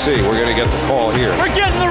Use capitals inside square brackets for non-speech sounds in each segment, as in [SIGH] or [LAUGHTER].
see. We're going to get the call here. We're getting the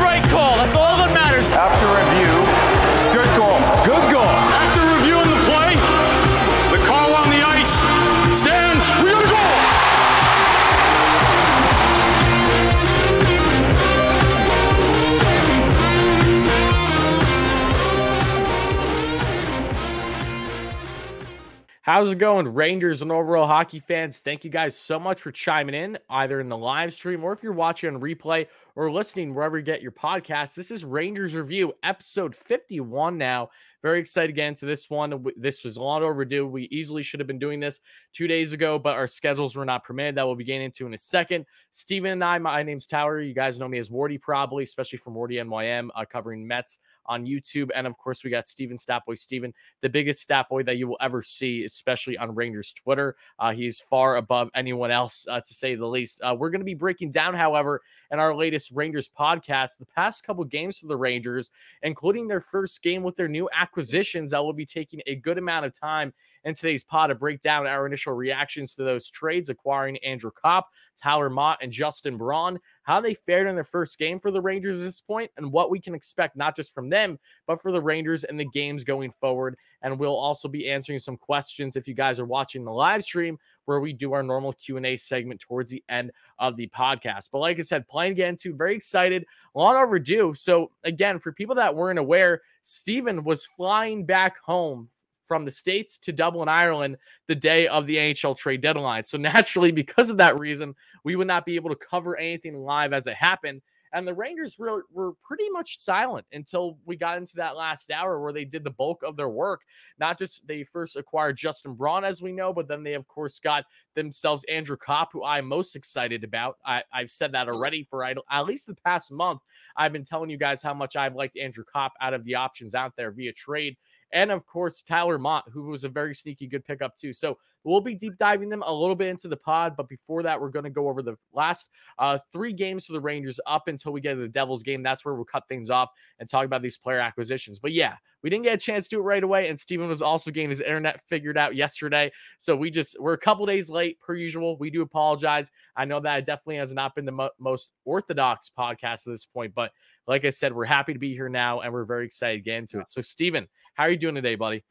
How's it going, Rangers and overall hockey fans? Thank you guys so much for chiming in, either in the live stream or if you're watching on replay or listening wherever you get your podcasts. This is Rangers Review, episode 51 now. Very excited to get into this one. This was a lot overdue. We easily should have been doing this two days ago, but our schedules were not permitted. That we'll be getting into in a second. Steven and I, my name's Tower. You guys know me as Wardy, probably, especially from Wardy NYM, uh, covering Mets on YouTube. And of course, we got Steven Statboy Steven, the biggest stat boy that you will ever see, especially on Rangers Twitter. Uh, he's far above anyone else, uh, to say the least. Uh, we're going to be breaking down, however, in our latest Rangers podcast, the past couple games for the Rangers, including their first game with their new acquisitions that will be taking a good amount of time in today's pod to break down our initial reactions to those trades, acquiring Andrew Copp, Tyler Motte, and Justin Braun, how they fared in their first game for the Rangers at this point, and what we can expect not just from them, but for the Rangers and the games going forward. And we'll also be answering some questions if you guys are watching the live stream where we do our normal Q&A segment towards the end of the podcast. But like I said, playing again too, very excited, long overdue. So again, for people that weren't aware, Steven was flying back home from the States to Dublin, Ireland, the day of the NHL trade deadline. So, [LAUGHS] naturally, because of that reason, we would not be able to cover anything live as it happened. And the Rangers were, were pretty much silent until we got into that last hour where they did the bulk of their work. Not just they first acquired Justin Braun, as we know, but then they, of course, got themselves Andrew Copp, who I'm most excited about. I, have said that already for at least the past month. I've been telling you guys how much I've liked Andrew Copp out of the options out there via trade and of course Tyler Motte, who was a very sneaky good pickup too. So we'll be deep diving them a little bit into the pod, but before that, we're going to go over the last uh, three games for the Rangers up until we get to the Devils game. That's where we'll cut things off and talk about these player acquisitions. But yeah, we didn't get a chance to do it right away, and Steven was also getting his internet figured out yesterday. So we just we're a couple days late per usual. We do apologize. I know that it definitely has not been the mo- most orthodox podcast at this point, but like I said, we're happy to be here now, and we're very excited to get into it. So Steven, how are you doing today, buddy?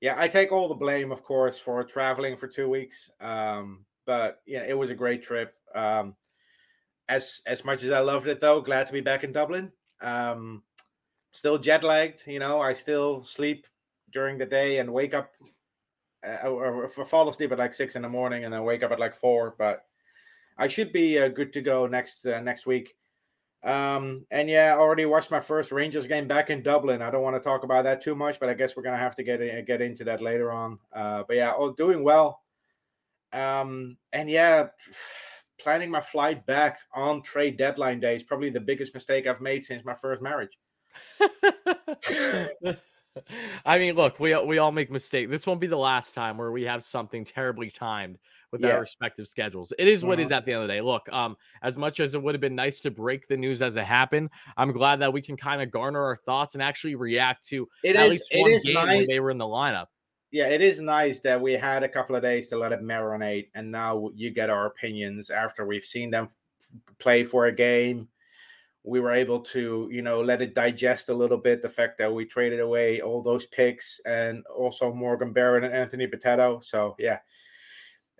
Yeah, I take all the blame, of course, for traveling for two weeks. Um, but yeah, it was a great trip. Um, as as much as I loved it, though, glad to be back in Dublin. Um, still jet lagged, you know. I still sleep during the day and wake up, uh, or, or fall asleep at like six in the morning, and then wake up at like four. But I should be uh, good to go next uh, next week. Um, and yeah, I already watched my first Rangers game back in Dublin. I don't want to talk about that too much, but I guess we're gonna have to get in, get into that later on. Uh, but yeah, all doing well. Um, and yeah, [SIGHS] planning my flight back on trade deadline day is probably the biggest mistake I've made since my first marriage. [LAUGHS] I mean, look, we we all make mistakes. This won't be the last time where we have something terribly timed with yeah. our respective schedules. It is what uh-huh. is at the end of the day. Look, um, as much as it would have been nice to break the news as it happened, I'm glad that we can kind of garner our thoughts and actually react to it at is, least one game nice. when they were in the lineup. Yeah, it is nice that we had a couple of days to let it marinate, and now you get our opinions after we've seen them play for a game we were able to you know let it digest a little bit the fact that we traded away all those picks and also Morgan Barron and Anthony Bitetto. So yeah,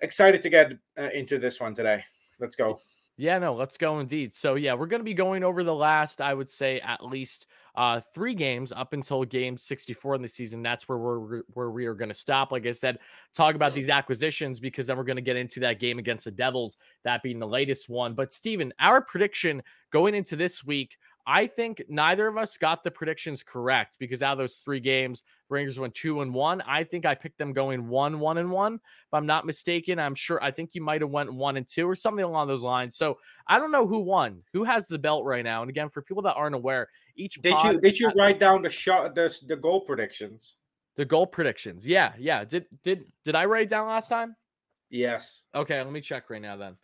excited to get uh, into this one today. Let's go. Yeah, no, let's go indeed. So yeah, we're going to be going over the last, I would say, at least uh, three games up until game 64 in the season. That's where we're where we are going to stop. Like I said, talk about these acquisitions because then we're going to get into that game against the Devils, that being the latest one. But Steven, our prediction going into this week I think neither of us got the predictions correct because out of those three games, Rangers went two and one. I think I picked them going one, one and one. If I'm not mistaken, I'm sure I think you might have went one and two or something along those lines. So I don't know who won, who has the belt right now. And again, for people that aren't aware, each did you did you write down the shot the the goal predictions? The goal predictions, yeah, yeah. Did did did I write down last time? Yes. Okay, let me check right now then.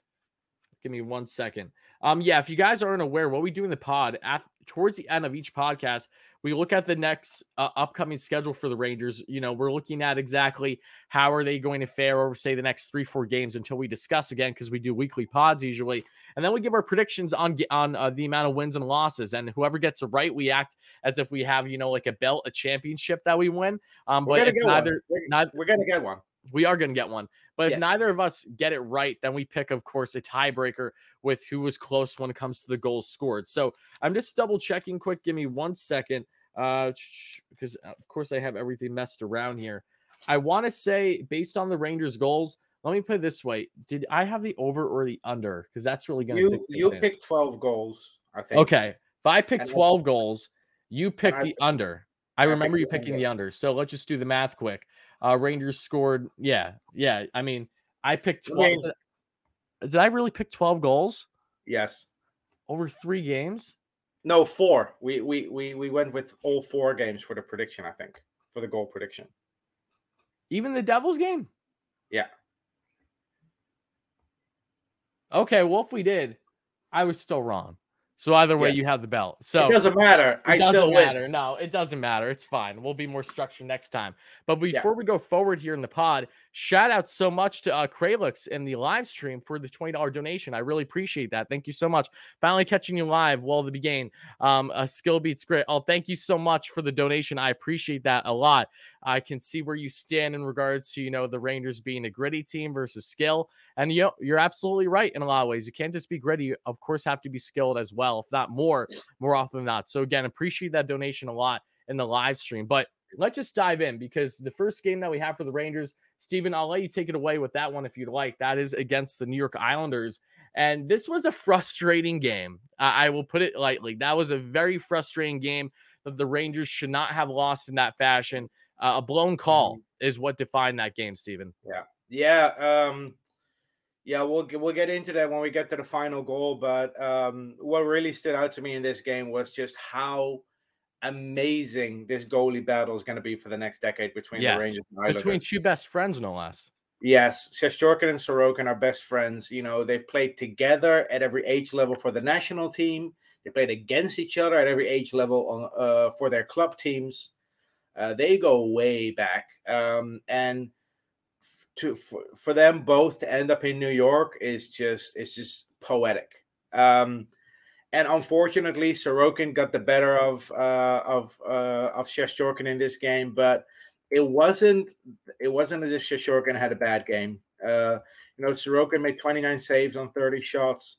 Give me one second. Um, yeah, if you guys aren't aware, what we do in the pod at towards the end of each podcast, we look at the next uh, upcoming schedule for the Rangers. You know, we're looking at exactly how are they going to fare over, say, the next three, four games until we discuss again because we do weekly pods usually, and then we give our predictions on on uh, the amount of wins and losses. And whoever gets it right, we act as if we have you know like a belt, a championship that we win. Um, We're but gonna if get neither. We're, not we're gonna get one. we are going to get one. But if Yeah. neither of us get it right, then we pick, of course, a tiebreaker with who was close when it comes to the goals scored. So I'm just double checking quick. Give me one second. Uh, because of course I have everything messed around here. I want to say, based on the Rangers' goals, let me put it this way: Did I have the over or the under? Because that's really going to You you picked twelve goals, I think. Okay, if I pick And I- 12 goals, you pick the picked- under. I I remember you picking the under. So let's just do the math quick. Uh Rangers scored, yeah, yeah. I mean, I picked I 12. mean- did, did I really pick 12 goals Yes. over three games? No, four. We we we we went with all four games for the prediction. I think for the goal prediction. Even the Devils game? Yeah. Okay, well, if we did, I was still wrong. So either way, Yes. you have the belt. So it doesn't matter. I doesn't still matter. win. No, it doesn't matter. It's fine. We'll be more structured next time. But Yeah. before we go forward here in the pod, shout out so much to uh, Kralix in the live stream for the $20 donation. I really appreciate that. Thank you so much. Finally catching you live Well, the beginning. Um, uh, skill beats grit. Oh, thank you so much for the donation. I appreciate that a lot. I can see where you stand in regards to, you know, the Rangers being a gritty team versus skill. And you know, you're absolutely right in a lot of ways. You can't just be gritty. You, of course, have to be skilled as well, if not more, more often than not. So again, appreciate that donation a lot in the live stream. But let's just dive in because the first game that we have for the Rangers, Steven, I'll let you take it away with that one if you'd like. That is against the New York Islanders. And this was a frustrating game. I, I will put it lightly. That was a very frustrating game that the Rangers should not have lost in that fashion. Uh, a blown call is what defined that game, Steven. Yeah. Yeah. Um. Yeah, we'll get- we'll get into that when we get to the final goal. But um, what really stood out to me in this game was just how amazing this goalie battle is going to be for the next decade between Yes, the Rangers and Islanders. Between two best friends, no less. Yes, Shesterkin and Sorokin are best friends. You know, they've played together at every age level for the national team. They played against each other at every age level on, uh, for their club teams. Uh, they go way back, um, and to for, for them both to end up in New York is just it's just poetic. Um, and unfortunately, Sorokin got the better of uh, of uh, of Shesterkin in this game, but it wasn't it wasn't as if Shesterkin had a bad game. Uh, you know, Sorokin made 29 saves on 30 shots.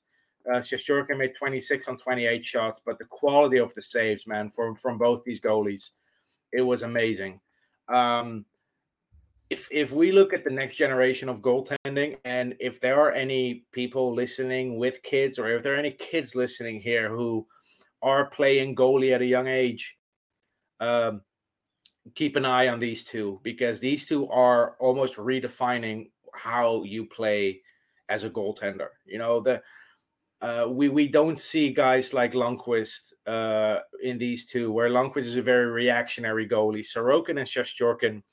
Uh, Shesterkin made 26 on 28 shots, but the quality of the saves, man, from from both these goalies, it was amazing. Um, if if we look at the next generation of goaltending, and if there are any people listening with kids, or if there are any kids listening here who are playing goalie at a young age, um, keep an eye on these two because these two are almost redefining how you play as a goaltender. You know, the uh, we we don't see guys like Lundqvist uh, in these two, where Lundqvist is a very reactionary goalie. Sorokin and Shesterkin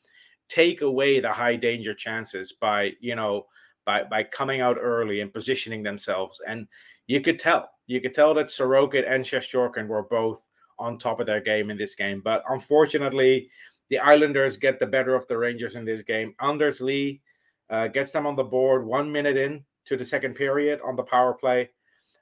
take away the high danger chances by you know by by coming out early and positioning themselves, and you could tell you could tell that Sorokin and Shesterkin were both on top of their game in this game. But unfortunately, the Islanders get the better of the Rangers in this game. Anders Lee uh, gets them on the board one minute in to the second period on the power play,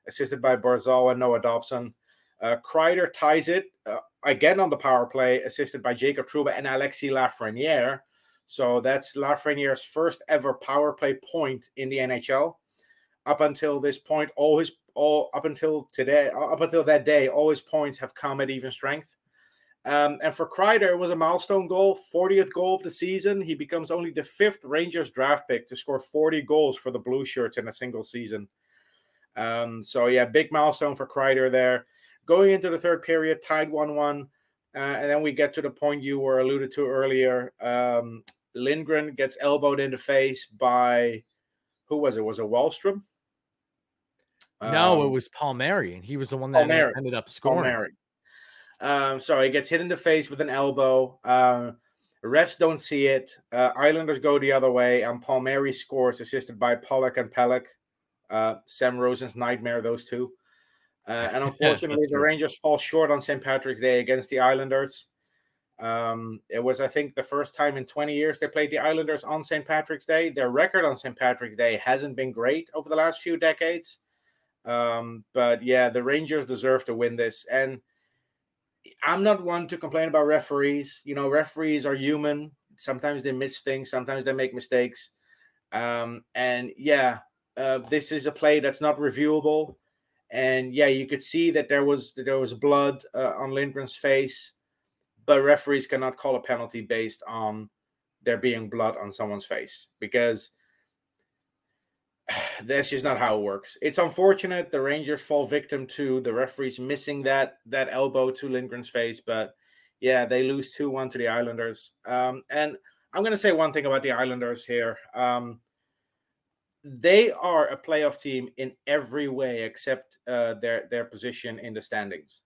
assisted by Barzal and Noah Dobson. Uh, Kreider ties it uh, again on the power play, assisted by Jacob Trouba and Alexis Lafreniere. So that's Lafreniere's first ever power play point in the NHL. Up until this point, all his all up until today, up until that day, all his points have come at even strength. Um, and for Kreider, it was a milestone goal, 40th goal of the season. He becomes only the fifth Rangers draft pick to score 40 goals for the Blue Shirts in a single season. Um, so yeah, big milestone for Kreider there. Going into the third period, tied 1-1. Uh, and then we get to the point you were alluded to earlier. Um, Lindgren gets elbowed in the face by who was it? Was it Wahlstrom? no, it Um, was Palmieri, and he was the one that Palmieri. ended up scoring. Um, so he gets hit in the face with an elbow. Um, refs don't see it. Uh, Islanders go the other way, and Palmieri scores, assisted by Pulock and Pelech. Uh, Sam Rosen's nightmare, those two. Uh, and [LAUGHS] unfortunately, the. Rangers fall short on St. Patrick's Day against the Islanders. Um, it was, I think, the first time in 20 years they played the Islanders on St. Patrick's Day. Their record on St. Patrick's Day hasn't been great over the last few decades. Um, but yeah, the Rangers deserve to win this. And I'm not one to complain about referees. You know, referees are human. Sometimes they miss things, sometimes they make mistakes. Um, and yeah, this is a play that's not reviewable. And yeah, you could see that there was there was blood uh, on Lindgren's face but referees cannot call a penalty based on there being blood on someone's face because [SIGHS] that's just not how it works. It's unfortunate the Rangers fall victim to the referees missing that that elbow to Lindgren's face, but yeah, they lose two one to the Islanders. Um, and I'm going to say one thing about the Islanders here. Um, they are a playoff team in every way except uh, their their position in the standings.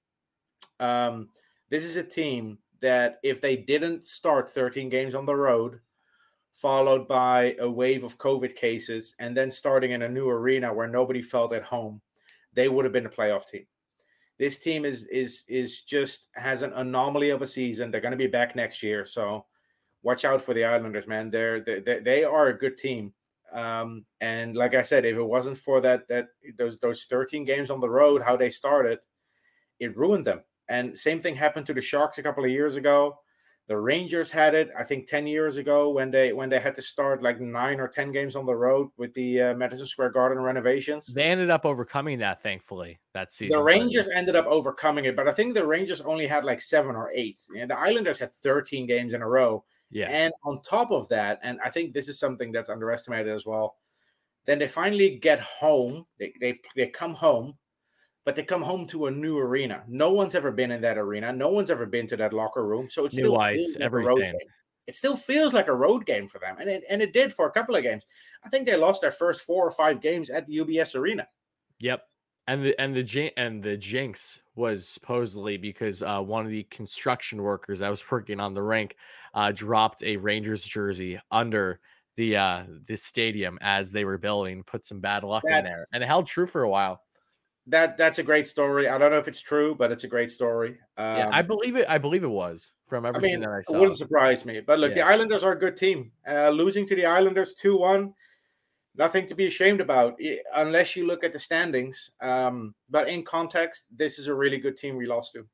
Um, this is a team that if they didn't start 13 games on the road, followed by a wave of COVID cases, and then starting in a new arena where nobody felt at home, they would have been a playoff team. This team is is is just has an anomaly of a season. They're going to be back next year, so watch out for the Islanders, man. They're they, they are a good team. Um, and like I said, if it wasn't for that that those those 13 games on the road, how they started, it ruined them. And same thing happened to the Sharks a couple of years ago. The Rangers had it, I think, ten years ago when they when they had to start like nine or ten games on the road with the uh, Madison Square Garden renovations. They ended up overcoming that, thankfully, that season. The Rangers ended up overcoming it, but I think the Rangers only had like seven or eight. And the Islanders had 13 games in a row. Yeah, And on top of that, and I think this is something that's underestimated as well, then they finally get home. They they, they come home, but they come home to a new arena. No one's ever been in that arena. No one's ever been to that locker room. So it New still ice, feels like a road everything. game. It still feels like a road game for them, and it and it did for a couple of games. I think they lost their first four or five games at the UBS Arena. Yep. And the and the and the jinx was supposedly because uh, one of the construction workers that was working on the rink uh, dropped a Rangers jersey under the uh, the stadium as they were building, put some bad luck in there, and it held true for a while. That that's a great story. I don't know if it's true, but it's a great story. Um, yeah, I believe it. I believe it was from I everything mean, that I it saw. wouldn't surprise me. But look, the Islanders are a good team. Uh, losing to the Islanders 2 1, nothing to be ashamed about, unless you look at the standings. Um, but in context, this is a really good team we lost to.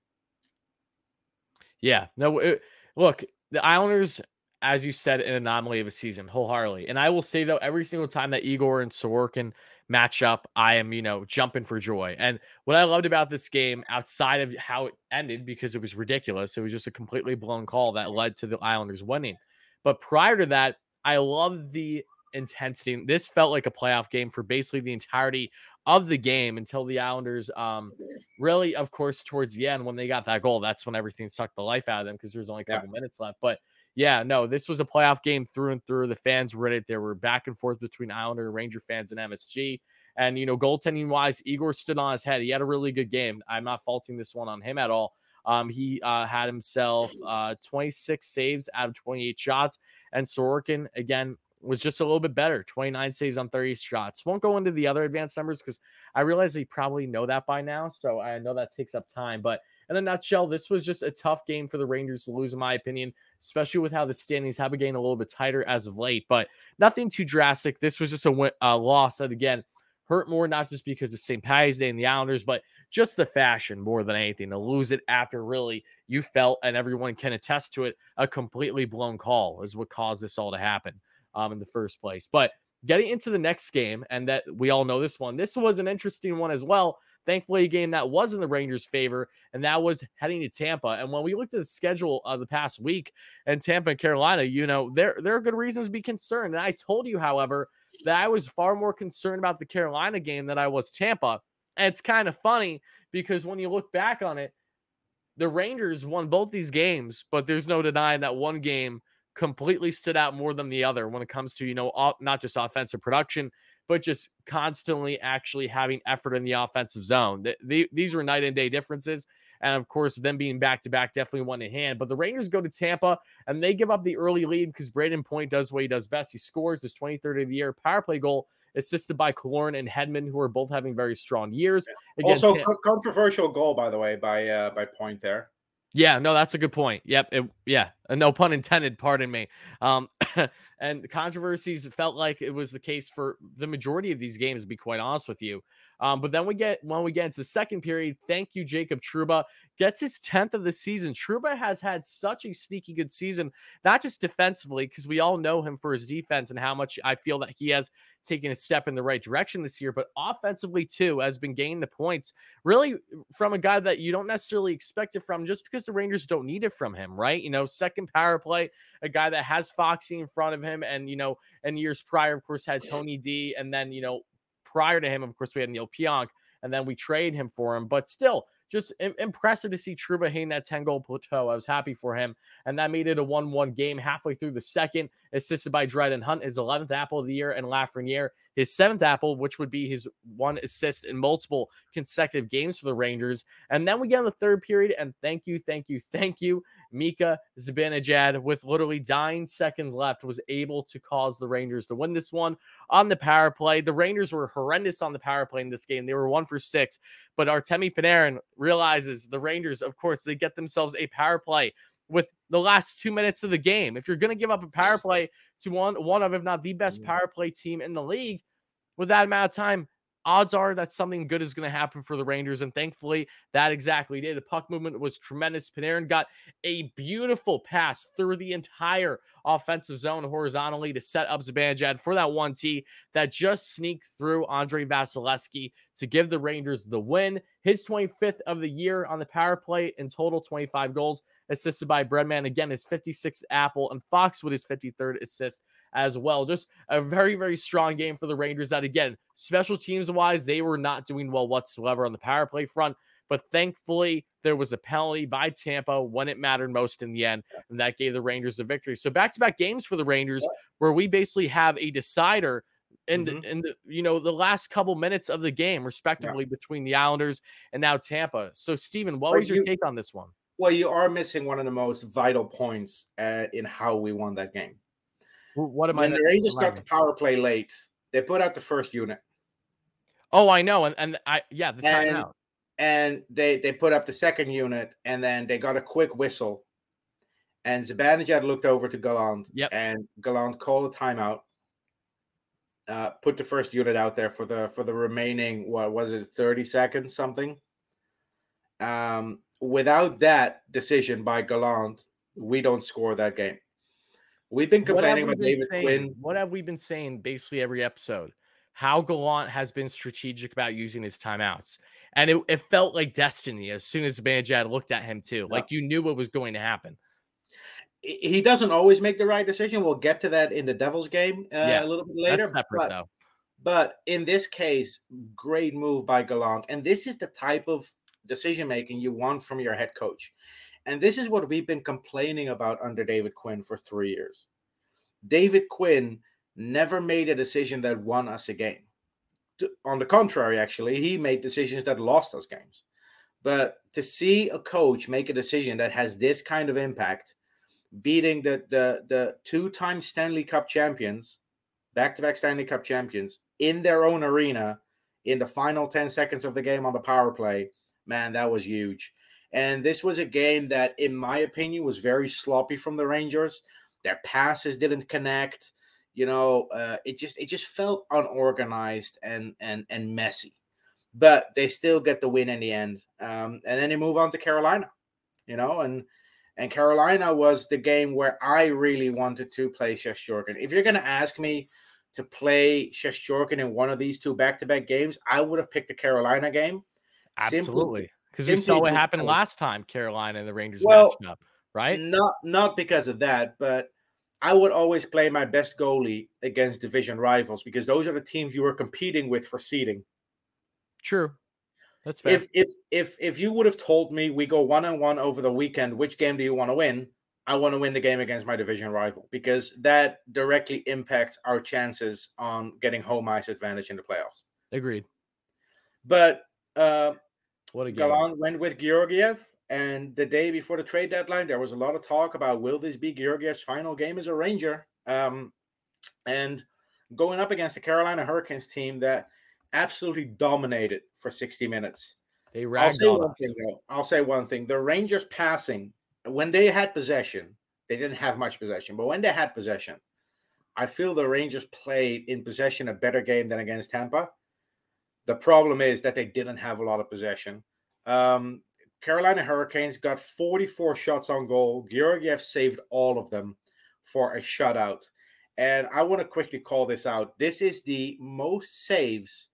Yeah. No, it, look, the Islanders, as you said, an anomaly of a season, wholeheartedly. And I will say though, every single time that Igor and Sorokin match up, I am, you know, jumping for joy. And what I loved about this game, outside of how it ended, because it was ridiculous, it was just a completely blown call that led to the Islanders winning. But prior to that, I loved the intensity. This felt like a playoff game for basically the entirety of the game until the Islanders um really of course towards the end when they got that goal that's when everything sucked the life out of them because there was only a Yeah. couple minutes left but yeah no this was a playoff game through and through the fans were in it there were back and forth between Islander and Ranger fans and MSG and you know goaltending wise Igor stood on his head he had a really good game I'm not faulting this one on him at all um he uh had himself uh 26 saves out of 28 shots and Sorokin again was just a little bit better 29 saves on 30 shots won't go into the other advanced numbers because I realize they probably know that by now, so I know that takes up time. But in a nutshell, this was just a tough game for the Rangers to lose, in my opinion, especially with how the standings have been getting a little bit tighter as of late. But nothing too drastic. This was just a win- loss that again hurt more, not just because of St. Patty's Day and the Islanders, but just the fashion more than anything. To lose it after really you felt, and everyone can attest to it, a completely blown call is what caused this all to happen um, in the first place. But getting into the next game, and that we all know this one. This was an interesting one as well. Thankfully, a game that was in the Rangers' favor, and that was heading to Tampa. And when we looked at the schedule of the past week and Tampa and Carolina, you know, there there are good reasons to be concerned. And I told you, however, that I was far more concerned about the Carolina game than I was Tampa. And it's kind of funny because when you look back on it, the Rangers won both these games, but there's no denying that one game completely stood out more than the other when it comes to, you know, off, not just offensive production, but just constantly actually having effort in the offensive zone. Th- the- these were night and day differences. And of course, them being back to back definitely one in hand. But the Rangers go to Tampa and they give up the early lead because Brayden Point does what he does best. He scores his 23rd of the year power play goal assisted by Killorn and Hedman, who are both having very strong years. Again, Also, Tam- controversial goal, by the way, by uh, by point there. Yeah, no, that's a good point. Yep. It, yeah. uh, No pun intended. Pardon me. Um, [COUGHS] and the controversies felt like it was the case for the majority of these games, to be quite honest with you. Um, but then we get when we get into the second period, thank you, Jacob Trouba. Gets his 10th of the season. Trouba has had such a sneaky good season, not just defensively, because we all know him for his defense and how much I feel that he has taken a step in the right direction this year, but offensively too has been gaining the points really from a guy that you don't necessarily expect it from just because the Rangers don't need it from him, right? You know, second power play, a guy that has Foxy in front of him, and you know, and years prior, of course, had Tony D, and then you know, prior to him, of course, we had Neil Pionk, and then we trade him for him, but still. Just im- impressive to see Trouba hitting that 10 goal plateau. I was happy for him. And that made it a 1 1 game halfway through the second, assisted by Dryden Hunt, his 11th apple of the year, and Lafreniere, his seventh apple, which would be his one assist in multiple consecutive games for the Rangers. And then we get in the third period, and thank you, thank you, thank you. Mika Zibanejad, with literally nine seconds left, was able to cause the Rangers to win this one on the power play. The Rangers were horrendous on the power play in this game. They were one for six, but Artemi Panarin realizes the Rangers, of course, they get themselves a power play with the last two minutes of the game. If you're going to give up a power play to one, one of, if not the best power play team in the league with that amount of time, odds are that something good is going to happen for the Rangers. And thankfully, that exactly did. The puck movement was tremendous. Panarin got a beautiful pass through the entire offensive zone horizontally to set up Zibanejad for that one T that just sneaked through Andre Vasilevskiy to give the Rangers the win. His 25th of the year on the power play in total, 25 goals, assisted by Breadman. Again, his 56th apple, and Fox with his 53rd assist as well. Just a very, very strong game for the Rangers. That again, special teams wise, they were not doing well whatsoever on the power play front. But thankfully, there was a penalty by Tampa when it mattered most in the end, and that gave the Rangers the victory. So back to back games for the Rangers, where we basically have a decider in the, Mhm. in the you know the last couple minutes of the game, respectively, between the Islanders and now Tampa. So, Steven, what But was your you- take on this one? Well, you are missing one of the most vital points uh, in how we won that game. Wh- What am I? When the missing? Rangers got the power play late, they put out the first unit Oh, I know, and and I yeah, the And- timeout. and they they put up the second unit, and then they got a quick whistle. And Zibanejad looked over to Gallant, Yep. and Gallant called a timeout. Uh, put the first unit out there for the for the remaining what was it thirty seconds something. Um, without that decision by Gallant, we don't score that game. We've been complaining about been David saying? Quinn. What have we been saying basically every episode? How Gallant has been strategic about using his timeouts. And it, it felt like destiny as soon as Banjad looked at him, too. Like you knew what was going to happen. He doesn't always make the right decision. We'll get to that in the Devils game uh, Yeah, a little bit later. That's separate, but- though. But in this case, great move by Gallant. And this is the type of decision making you want from your head coach. And this is what we've been complaining about under David Quinn for three years. David Quinn never made a decision that won us a game. On the contrary, actually, he made decisions that lost us games. But to see a coach make a decision that has this kind of impact, beating the the, the two-time Stanley Cup champions, back-to-back Stanley Cup champions in their own arena in the final 10 seconds of the game on the power play, man, that was huge. And this was a game that, in my opinion, was very sloppy from the Rangers. Their passes didn't connect. You know, uh, it just it just felt unorganized and and and messy. But they still get the win in the end. Um, and then they move on to Carolina. You know, and and Carolina was the game where I really wanted to play Shesterkin. If you're going to ask me to play Shesterkin in one of these two back-to-back games, I would have picked the Carolina game. Simply- Absolutely. Because we saw what happened last time Carolina and the Rangers Well, matched up, right? Not not because of that, but I would always play my best goalie against division rivals because those are the teams you were competing with for seeding. True. That's fair. If if if if you would have told me we go one on one over the weekend, which game do you want to win? I want to win the game against my division rival because that directly impacts our chances on getting home ice advantage in the playoffs. Agreed. But uh, What a game. Gallant went with Georgiev, and the day before the trade deadline, there was a lot of talk about will this be Georgiev's final game as a Ranger? Um, and going up against the Carolina Hurricanes team that absolutely dominated for 60 minutes. They I'll say one thing though. I'll say one thing. The Rangers passing when they had possession, they didn't have much possession, but when they had possession, I feel the Rangers played in possession a better game than against Tampa. The problem is that they didn't have a lot of possession. Um, Carolina Hurricanes got 44 shots on goal. Georgiev saved all of them for a shutout. And I want to quickly call this out. This is the most saves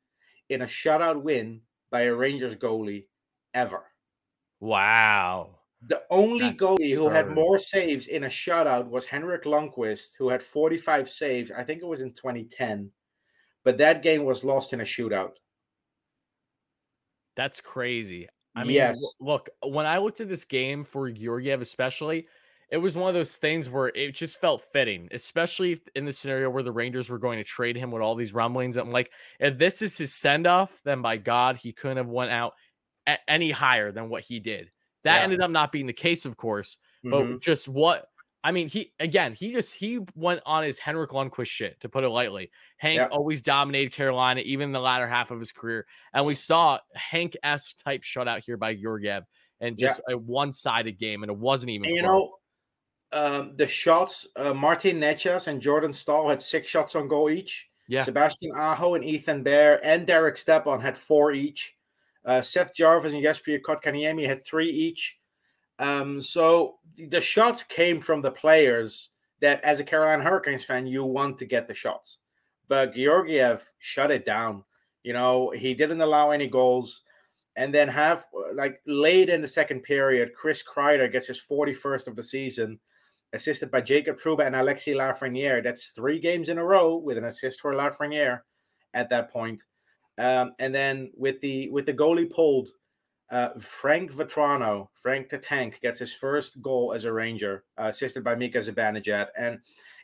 in a shutout win by a Rangers goalie ever. Wow. The only That's goalie who had more saves in a shutout was Henrik Lundqvist, who had 45 saves. I think it was in 2010. But that game was lost in a shootout. That's crazy. I mean, Yes. look, when I looked at this game for Georgiev, especially, it was one of those things where it just felt fitting, especially in the scenario where the Rangers were going to trade him with all these rumblings. I'm like, if this is his send off, then by God, he couldn't have went out any higher than what he did. That Yeah. ended up not being the case, of course, but Mhm. just what I mean, he again, he just he went on his Henrik Lundqvist shit, to put it lightly. Hank Yep. always dominated Carolina, even in the latter half of his career. And we saw Hank S type shutout here by Georgiev and just a one-sided game, and it wasn't even And you know, um, the shots, uh, Martin Necas and Jordan Staal had six shots on goal each. Yeah. Sebastian Aho and Ethan Bear and Derek Stepan had four each. Uh, Seth Jarvis and Jesperi Kotkaniemi had three each. Um, so the- shots came from the players that, as a Carolina Hurricanes fan, you want to get the shots. But Georgiev shut it down. You know, he didn't allow any goals. And then half like late in the second period, Chris Kreider gets his 41st of the season, assisted by Jacob Trouba and Alexis Lafreniere. That's three games in a row with an assist for Lafreniere at that point. Um, and then with the with the goalie pulled, uh, Frank Vatrano, Frank the Tank, gets his first goal as a Ranger, uh, assisted by Mika Zibanejad. And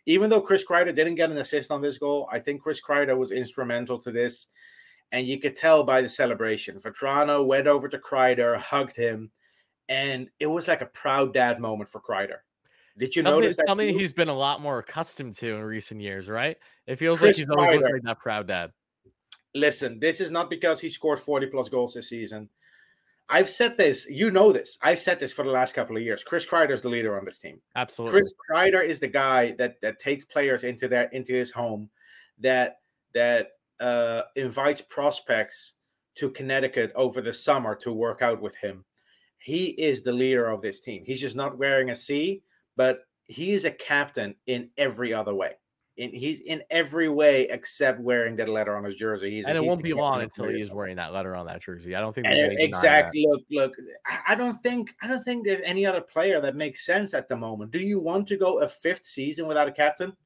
even though Chris Kreider didn't get an assist on this goal, I think Chris Kreider was instrumental to this. And you could tell by the celebration. Vatrano went over to Kreider, hugged him, and it was like a proud dad moment for Kreider. Did you something, notice that? something too? he's been a lot more accustomed to in recent years, right? It feels Chris like he's always looked like that proud dad. listen, this is not because he scored 40 plus goals this season. I've said this, you know this. I've said this for the last couple of years. Chris Kreider is the leader on this team. Absolutely. Chris Kreider is the guy that that takes players into their into his home, that that uh, invites prospects to Connecticut over the summer to work out with him. He is the leader of this team. He's just not wearing a C, but he is a captain in every other way. In he's in every way except wearing that letter on his jersey. He's and it he's won't be long until the he is wearing that letter on that jersey. I don't think And there's it- any denying that. exactly. Look, look. I- don't think I don't think there's any other player that makes sense at the moment. Do you want to go a fifth season without a captain?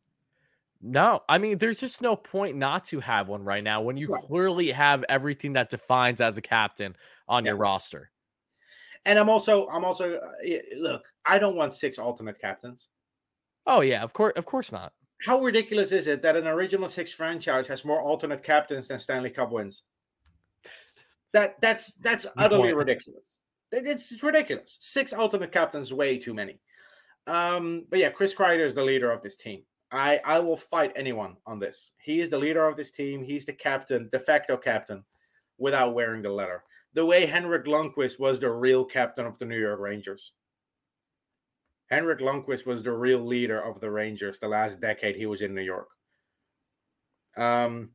No, I mean, there's just no point not to have one right now when you Right. clearly have everything that defines as a captain on your roster. And I'm also I'm also uh, look. I don't want six alternate captains. Oh yeah, of course, of course not. How ridiculous is it that an original six franchise has more alternate captains than Stanley Cup wins? That that's that's utterly point. ridiculous. It's, it's ridiculous. Six alternate captains, way too many. Um, but yeah, Chris Kreider is the leader of this team. I I will fight anyone on this. He is the leader of this team. He's the captain, de facto captain, without wearing the letter. The way Henrik Lundqvist was the real captain of the New York Rangers. Henrik Lundqvist was the real leader of the Rangers the last decade he was in New York. Um,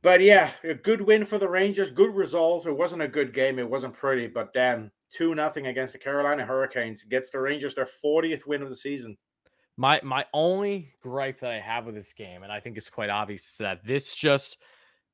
but yeah, a good win for the Rangers. Good result. It wasn't a good game. It wasn't pretty, but damn, two nothing against the Carolina Hurricanes gets the Rangers their 40th win of the season. My my only gripe that I have with this game, and I think it's quite obvious, is that this just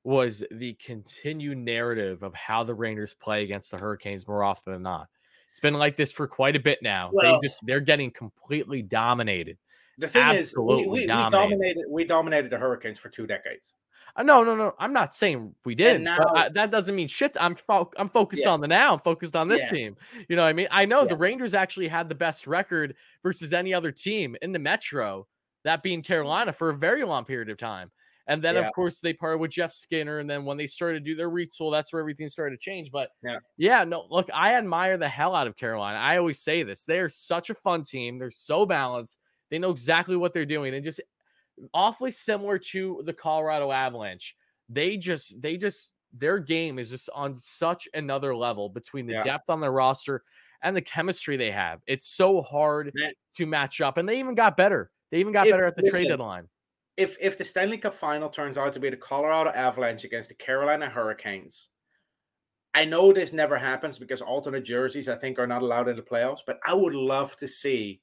was the continued narrative of how the Rangers play against the Hurricanes more often than not. It's been like this for quite a bit now. Well- they just they're getting completely dominated. The thing Absolutely is, we, we, we dominated. dominated we dominated the Hurricanes for two decades. Uh, no, no, no. I'm not saying we did. now- but I- that doesn't mean shit. I'm fo- I'm focused Yeah. on the now. I'm focused on this Yeah. team. You know what I mean? I know Yeah. the Rangers actually had the best record versus any other team in the Metro, that being Carolina for a very long period of time. And then Yeah. of course they parted with Jeff Skinner, and then when they started to do their retool, that's where everything started to change. But Yeah. yeah, no, look, I admire the hell out of Carolina. I always say this: they are such a fun team. They're so balanced. They know exactly what they're doing, and just awfully similar to the Colorado Avalanche. They just they just their game is just on such another level between the Yeah. depth on their roster and the chemistry they have. It's so hard Man. to match up, and they even got better. They even got If- better at the trade listen, deadline. If if the Stanley Cup final turns out to be the Colorado Avalanche against the Carolina Hurricanes, I know this never happens because alternate jerseys I think are not allowed in the playoffs, but I would love to see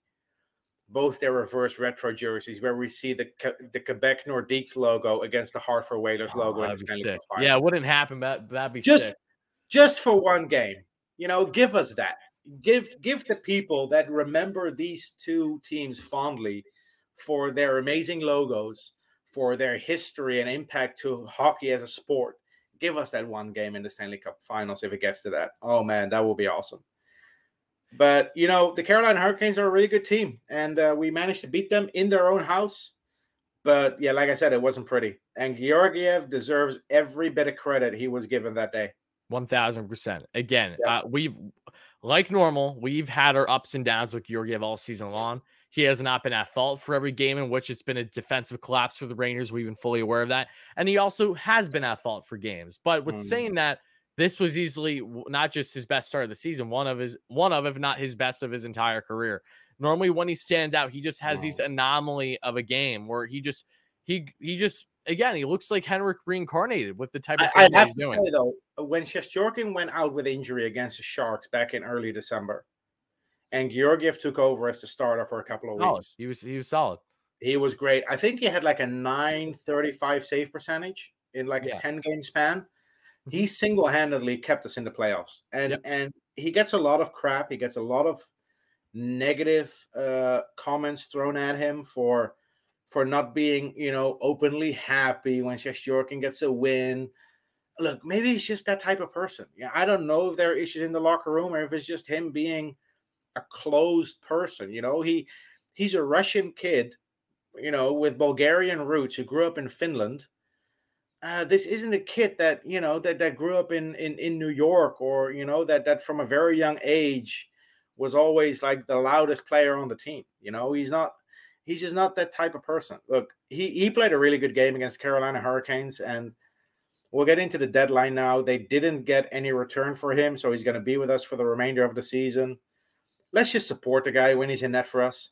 both their reverse retro jerseys where we see the the Quebec Nordiques logo against the Hartford Whalers Oh, logo in the Stanley sick. Cup final. Yeah, it wouldn't happen, but that'd be Just sick. just for one game. You know, give us that. Give give the people that remember these two teams fondly for their amazing logos, for their history and impact to hockey as a sport. Give us that one game in the Stanley Cup Finals if it gets to that. Oh man, that will be awesome. But you know, the Carolina Hurricanes are a really good team, and uh, we managed to beat them in their own house. But yeah, like I said, it wasn't pretty. And Georgiev deserves every bit of credit he was given that day. One thousand percent. Again, Yeah. uh, we've like normal, we've had our ups and downs with Georgiev all season long. He has not been at fault for every game in which it's been a defensive collapse for the Rangers. We've been fully aware of that, and he also has been at fault for games. But with Mm. saying that, this was easily not just his best start of the season, one of his one of, if not his best of his entire career. Normally, when he stands out, he just has these anomaly of a game where he just he he just again he looks like Henrik reincarnated with the type of I, I have to doing. say though, when Shesterkin went out with injury against the Sharks back in early December, and Georgiev took over as the starter for a couple of Solid. weeks, He was he was solid. he was great. I think he had like a 935 save percentage in like Yeah. a 10 game span. He single handedly kept us in the playoffs. And Yep. and he gets a lot of crap. He gets a lot of negative uh comments thrown at him for for not being, you know, openly happy when Shesterkin gets a win. Look, maybe he's just that type of person. Yeah, I don't know if there are issues in the locker room or if it's just him being a closed person. You know, he he's a Russian kid, you know, with Bulgarian roots who grew up in Finland. Uh, this isn't a kid that you know that that grew up in in in New York or you know that that from a very young age was always like the loudest player on the team. You know, he's not. He's just not that type of person. Look, he he played a really good game against Carolina Hurricanes, and we'll get into the deadline now. They didn't get any return for him, so he's going to be with us for the remainder of the season. Let's just support the guy when he's in net for us.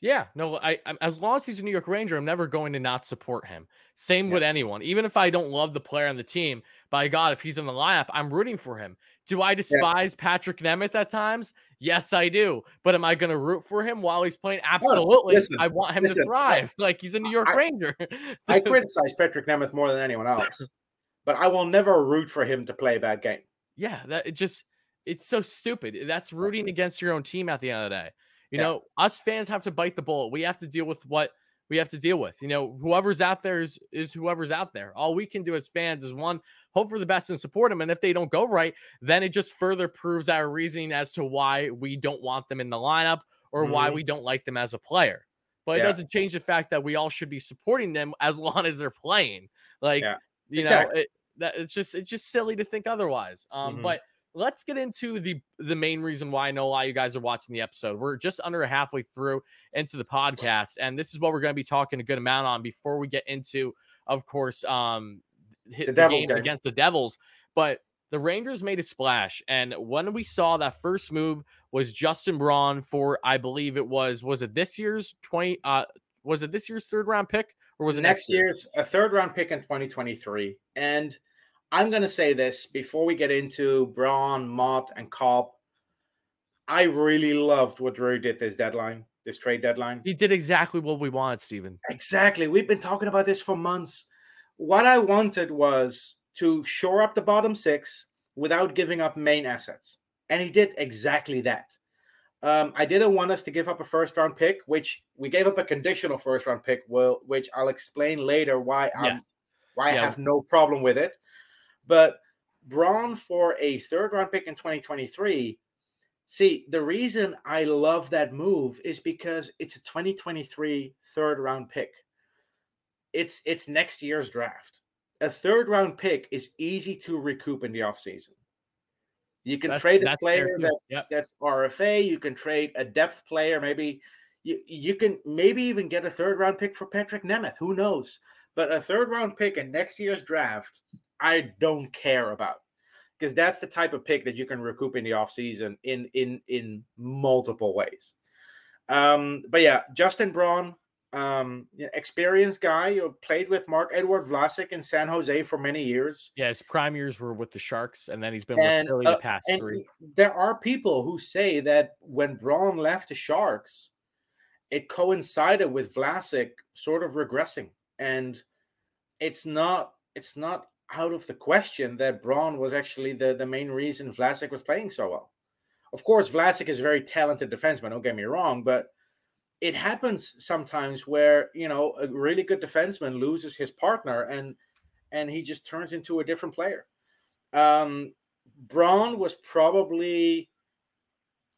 Yeah, no, I, I as long as he's a New York Ranger, I'm never going to not support him. Same with anyone, even if I don't love the player on the team. By God, if he's in the lineup, I'm rooting for him. Do I despise Patrick Nemeth at times? Yes, I do. But am I going to root for him while he's playing? Absolutely. listen, I want him listen, to thrive. [LAUGHS] like he's a New York I- Ranger. I [LAUGHS] criticize Patrick Nemeth more than anyone else, [LAUGHS] but I will never root for him to play a bad game. Yeah, that it just it's so stupid. That's rooting against your own team at the end of the day. You Yeah. know, us fans have to bite the bullet. We have to deal with what we have to deal with. You know, whoever's out there is is whoever's out there. All we can do as fans is one, hope for the best and support them. And if they don't go right, then it just further proves our reasoning as to why we don't want them in the lineup or why Mhm. we don't like them as a player. But it doesn't change the fact that we all should be supporting them as [LAUGHS] long as they're playing. Like, Yeah, you exactly. know, it, that it's just it's just silly to think otherwise. Um, Mhm. but let's get into the the main reason why I know a lot of you guys are watching the episode. We're just under halfway through into the podcast, and this is what we're going to be talking a good amount on before we get into, of course, um, The the, game game. against the Devils. But the Rangers made a splash, and when we saw that first move was Justin Braun for, I believe it was, was it this year's twenty? Uh, was it this year's third round pick, or was it next next, year? year's a third round pick in 2023. And I'm going to say this before we get into Braun, Motte, and Copp. I really loved what Drew did this deadline, this trade deadline. He did exactly what we wanted, Steven. Exactly. We've been talking about this for months. What I wanted was to shore up the bottom six without giving up main assets. And he did exactly that. Um, I didn't want us to give up a first round pick, which we gave up a conditional first round pick, well, which I'll explain later why I'm why Yeah. I have no problem with it. But Braun for a third round pick in 2023. See, the reason I love that move is because it's a 2023 third round pick. It's it's next year's draft. A third round pick is easy to recoup in the offseason. You can That's- trade a that's player that's Yep. that's RFA, you can trade a depth player, maybe you, you can maybe even get a third round pick for Patrick Nemeth. Who knows? But a third round pick in next year's draft, I don't care about because that's the type of pick that you can recoup in the offseason in in in multiple ways. Um, but yeah, Justin Braun, um, experienced guy who played with Marc-Edouard Vlasic in San Jose for many years. Yeah, his prime years were with the Sharks, and then he's been And, with Philly uh, the past and three. there are people who say that when Braun left the Sharks, it coincided with Vlasic sort of regressing, and it's not it's not out of the question that Braun was actually the the main reason Vlasic was playing so well. Of course, Vlasic is a very talented defenseman. Don't get me wrong, but it happens sometimes where you know a really good defenseman loses his partner and and he just turns into a different player. Um, Braun was probably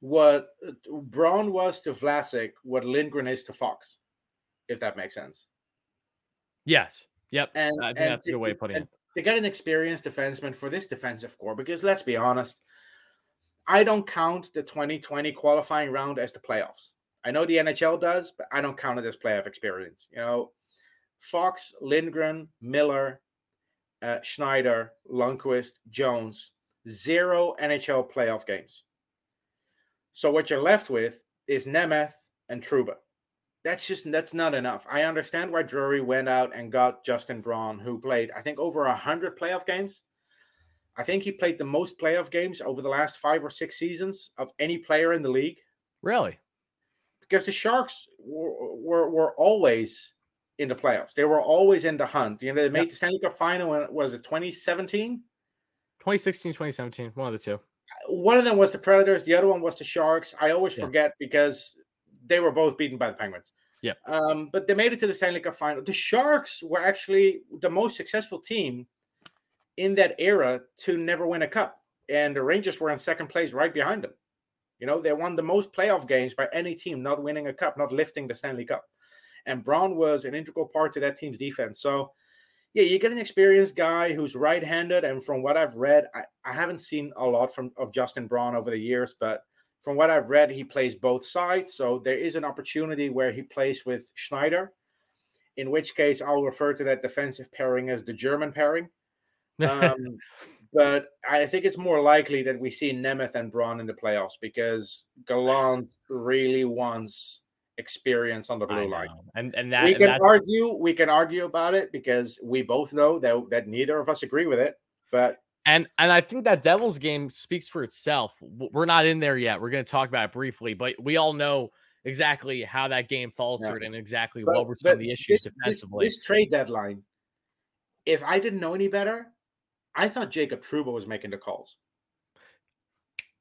what Braun was to Vlasic, what Lindgren is to Fox, if that makes sense. Yes. Yep. And I think and that's a good way of putting and it. To get an experienced defenseman for this defensive core, because let's be honest, I don't count the 2020 qualifying round as the playoffs. I know the NHL does, but I don't count it as playoff experience. You know, Fox, Lindgren, Miller, uh, Schneider, Lundkvist, Jones, zero NHL playoff games. So what you're left with is Nemeth and Trouba. That's just that's not enough. I understand why Drury went out and got Justin Braun, who played I think over hundred playoff games. I think he played the most playoff games over the last five or six seasons of any player in the league Really? because the Sharks were, were, were always in the playoffs. They were always in the hunt. You know, they made Yep. the Stanley Cup final when was it 2017? 2016, 2017, one of the two. One of them was the Predators, the other one was the Sharks. I always Yeah. forget because they were both beaten by the Penguins. Yeah. Um, but they made it to the Stanley Cup final. The Sharks were actually the most successful team in that era to never win a cup. And the Rangers were in second place right behind them. You know, they won the most playoff games by any team not winning a cup, not lifting the Stanley Cup. And Braun was an integral part to that team's defense. So, yeah, you get an experienced guy who's right-handed, and from what I've read, I, I haven't seen a lot from of Justin Braun over the years, but from what I've read, he plays both sides. So there is an opportunity where he plays with Schneider, in which case I'll refer to that defensive pairing as the German pairing. [LAUGHS] Um, but I think it's more likely that we see Nemeth and Braun in the playoffs because Gallant really wants experience on the blue line. And and that we can that's- argue, we can argue about it because we both know that that neither of us agree with it. But And and I think that Devils game speaks for itself. We're not in there yet. We're going to talk about it briefly, but we all know exactly how that game faltered and exactly but, what were some of the issues this, this, defensively. this trade deadline, if I didn't know any better, I thought Jacob Trouba was making the calls.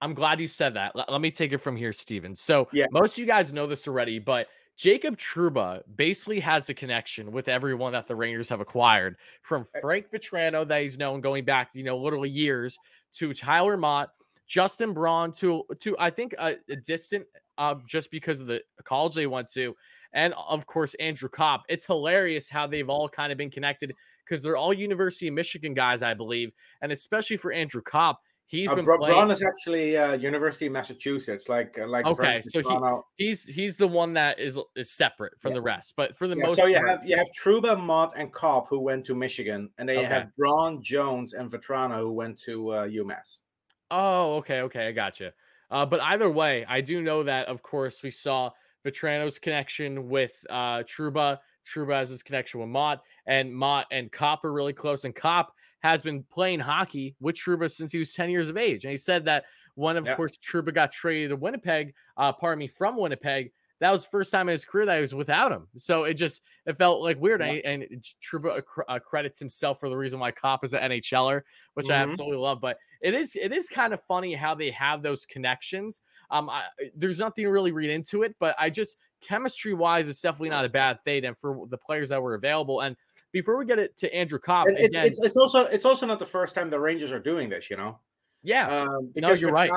I'm glad you said that. Let, let me take it from here, Steven. So Yeah. most of you guys know this already, but Jacob Trouba basically has a connection with everyone that the Rangers have acquired, from Eh Frank Vatrano that he's known going back, you know, literally years, to Tyler Motte, Justin Braun, to to I think a, a distant, uh, just because of the college they went to, and of course Andrew Copp. It's hilarious how they've all kind of been connected because they're all University of Michigan guys, I believe, and especially for Andrew Copp. He's Uh, been Bra- playing. Braun is actually uh, University of Massachusetts, like uh, like Okay, Francis so he- he's he's the one that is is separate from Yeah. the rest. But for the Yeah, most so you part, have you have Trouba, Motte, and Copp who went to Michigan, and then you have Braun, Jones, and Vatrano who went to uh, UMass. oh, okay, okay, I got you. Uh, but either way, I do know that of course we saw Vatrano's connection with uh Trouba. Trouba has his connection with Motte, and Motte and Copp are really close. And Copp has been playing hockey with Trouba since he was 10 years of age. And he said that when, of Yeah. course, Trouba got traded to Winnipeg, uh, pardon me, from Winnipeg, that was the first time in his career that he was without him. So it just it felt like weird. Yeah. And, and Trouba uh, credits himself for the reason why Copp is an NHLer, which I Mhm. absolutely love. But it is it is kind of funny how they have those connections. Um, I, there's nothing to really read into it, but I just chemistry wise, it's definitely not a bad thing. And for the players that were available, and before we get it to Andrew Copp, And it's, again, it's it's also it's also not the first time the Rangers are doing this, you know. yeah, Um, because you're right.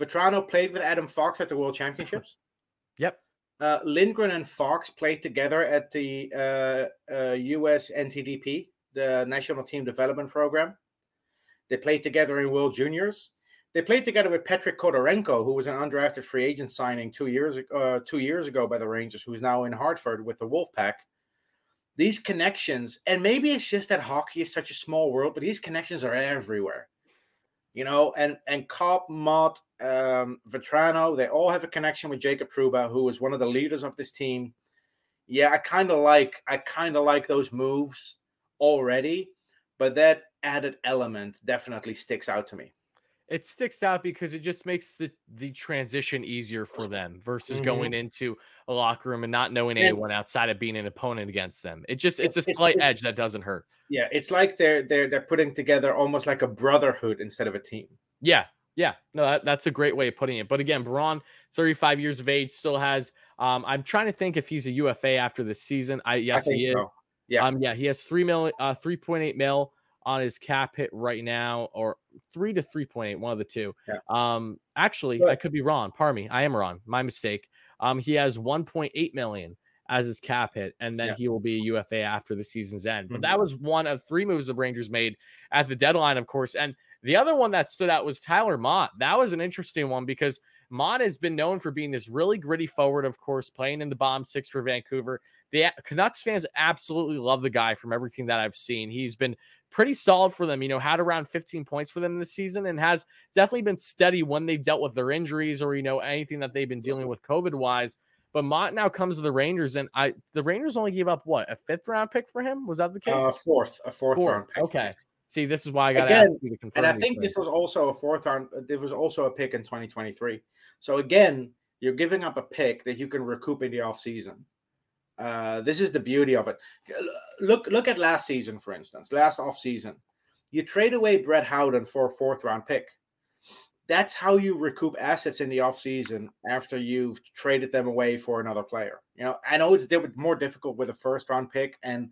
Vatrano, played with Adam Fox at the World Championships. [LAUGHS] yep, Uh, Lindgren and Fox played together at the uh, uh, US NTDP, the National Team Development Program. They played together in World Juniors. they played together with Patrick Khodorenko, who was an undrafted free agent signing two years uh, two years ago by the Rangers, who's now in Hartford with the Wolfpack. These connections, and maybe it's just that hockey is such a small world, but these connections are everywhere. You know, and and Copp, Motte, um, Vatrano, they all have a connection with Jacob Trouba, who is one of the leaders of this team. Yeah, I kind of like I kind of like those moves already, but that added element definitely sticks out to me it sticks out because it just makes the the transition easier for them versus Mhm. going into a locker room and not knowing And- anyone outside of being an opponent against them. It just it's a It's- it's- slight edge that doesn't hurt. Yeah, it's like they're they're they're putting together almost like a brotherhood instead of a team. Yeah, yeah. No, that, that's a great way of putting it. But again, Braun, 35 years of age, still has um I'm trying to think if he's a UFA after this season. I yes, I think he is. so. Yeah. Um, yeah, he has three mil, uh, three point eight mil on his cap hit right now, or three to three point eight, one of the two. Yeah. Um, actually, But- I could be wrong. Pardon me, I am wrong. My mistake. Um, he has one point eight million as his cap hit, and then Yeah. he will be a UFA after the season's end. But Mhm. that was one of three moves the Rangers made at the deadline, of course. And the other one that stood out was Tyler Motte. That was an interesting one because Motte has been known for being this really gritty forward, of course, playing in the bomb six for Vancouver. The Canucks fans absolutely love the guy from everything that I've seen. He's been pretty solid for them, you know, had around 15 points for them this season and has definitely been steady when they've dealt with their injuries or, you know, anything that they've been dealing with COVID wise. But Motte now comes to the Rangers, and I the Rangers only gave up what a fifth round pick for him. Was that the case? Uh, fourth, a fourth, Fourth. round pick. Okay. See, this is why I got to Again, to confirm. And I think things. this was also a fourth round. uh, There was also a pick in 2023. So again, you're giving up a pick that you can recoup in the offseason. Uh, this is the beauty of it. Look, look at last season, for instance, last off season. You trade away Brett Howden for a fourth round pick. That's how you recoup assets in the offseason after you've traded them away for another player. You know, I know it's more difficult with a first round pick, and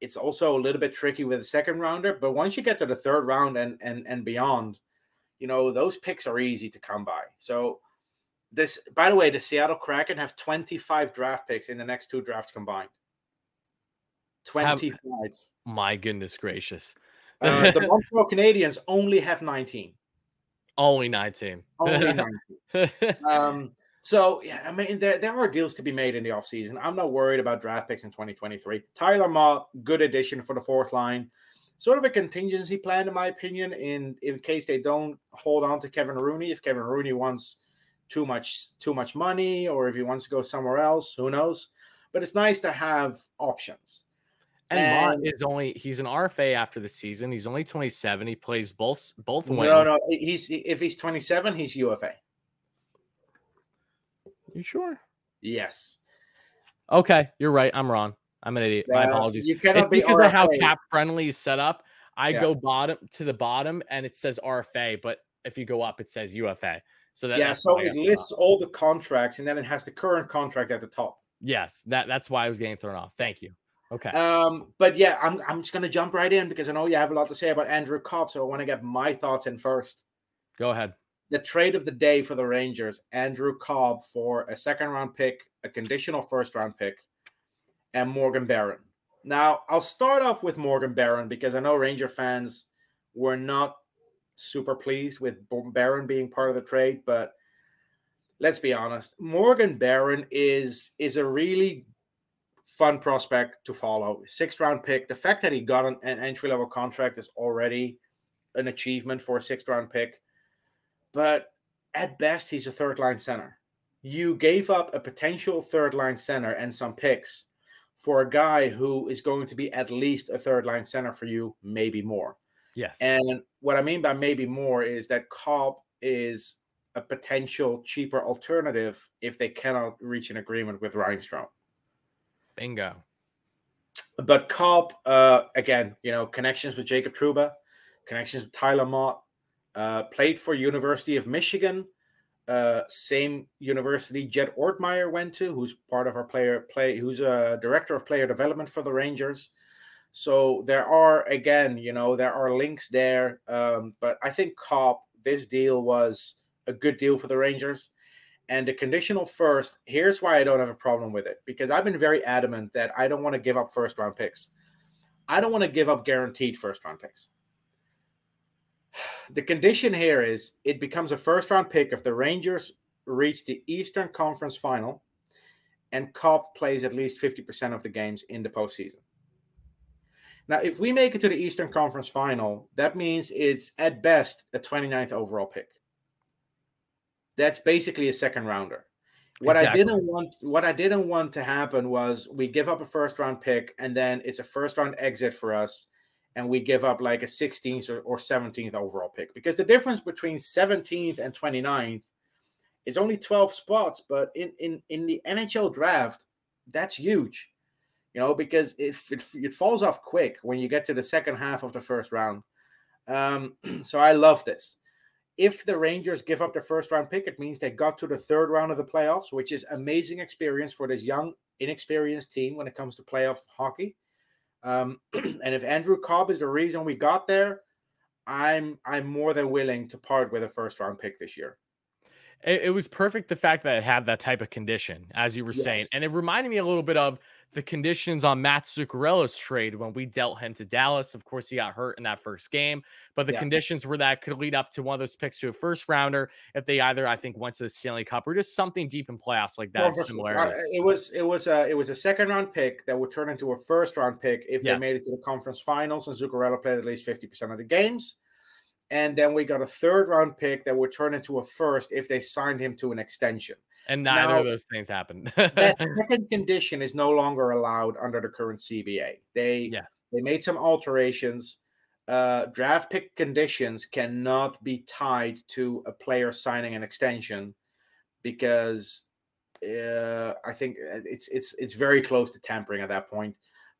it's also a little bit tricky with a second rounder. But once you get to the third round and and and beyond, you know those picks are easy to come by. So this, by the way, the Seattle Kraken have 25 draft picks in the next two drafts combined. 25. my goodness gracious, Uh, the [LAUGHS] Montreal Canadiens only have 19. only 19. Only [LAUGHS] 19. Um, so yeah, I mean there, there are deals to be made in the offseason. I'm not worried about draft picks in 2023. Tyler Motte, good addition for the fourth line. Sort of a contingency plan, in my opinion, in in case they don't hold on to Kevin Rooney. If Kevin Rooney wants too much too much money, or if he wants to go somewhere else, who knows? But it's nice to have options. And, Motte And- is only he's an RFA after the season. He's only 27. He plays both both wings. No, no, he's if he's 27, he's UFA. You sure? Yes. Okay, you're right. I'm wrong. I'm an idiot. My Uh, apologies. You cannot It's be because of how cap friendly is set up. I Yeah. go bottom to the bottom and it says RFA, but if you go up, it says UFA. So that, yeah, so it lists all the contracts and then it has the current contract at the top. Yes, that that's why I was getting thrown off. Thank you. Okay. Um, but yeah, I'm I'm just gonna jump right in because I know you have a lot to say about Andrew Copp, so I want to get my thoughts in first. go ahead. The trade of the day for the Rangers, Andrew Copp for a second round pick, a conditional first round pick, and Morgan Barron. Now, I'll start off with Morgan Barron because I know Ranger fans were not super pleased with Barron being part of the trade, but let's be honest, Morgan Barron is is a really fun prospect to follow. Sixth round pick. The fact that he got an, an entry level contract is already an achievement for a sixth round pick. But at best, he's a third line center. You gave up a potential third line center and some picks for a guy who is going to be at least a third line center for you, maybe more. Yes. And what I mean by maybe more is that Copp is a potential cheaper alternative if they cannot reach an agreement with Ryan Strome. Bingo. But Copp, uh, again, you know, connections with Jacob Trouba, connections with Tyler Motte, uh, played for University of Michigan, uh, same university Jed Ortmeyer went to, who's part of our player play, who's a director of player development for the Rangers. So there are again, you know, there are links there. Um, but I think Copp, this deal was a good deal for the Rangers. And the conditional first, here's why I don't have a problem with it because I've been very adamant that I don't want to give up first round picks. I don't want to give up guaranteed first round picks. [SIGHS] The condition here is it becomes a first round pick if the Rangers reach the Eastern Conference final and Copp plays at least 50% of the games in the postseason. Now, if we make it to the Eastern Conference final, that means it's at best a 29th overall pick. That's basically a second rounder. What exactly. I didn't want what I didn't want to happen was we give up a first round pick and then it's a first round exit for us and we give up like a 16th or, or 17th overall pick because the difference between 17th and 29th is only 12 spots but in in in the NHL draft that's huge you know because it, it, it falls off quick when you get to the second half of the first round um, [CLEARS THROAT] so I love this if the Rangers give up the first round pick, it means they got to the third round of the playoffs, which is amazing experience for this young, inexperienced team when it comes to playoff hockey. Um, [CLEARS THROAT] and if Andrew Copp is the reason we got there, I'm I'm more than willing to part with a first round pick this year. It, it was perfect the fact that it had that type of condition, as you were yes. saying, and it reminded me a little bit of the conditions on Matt Zuccarello's trade when we dealt him to Dallas. Of course, he got hurt in that first game, but the yeah. conditions were that could lead up to one of those picks to a first rounder if they either, I think, went to the Stanley Cup or just something deep in playoffs like that. Well, similar. Uh, it was it was a it was a second round pick that would turn into a first round pick if yeah. they made it to the conference finals and Zuccarello played at least fifty percent of the games. And then we got a third round pick that would turn into a first if they signed him to an extension. And neither now, of those things happened. that [LAUGHS] second condition is no longer allowed under the current CBA. They yeah. they made some alterations. Uh, draft pick conditions cannot be tied to a player signing an extension because uh, I think uh, it's it's it's very close to tampering at that point.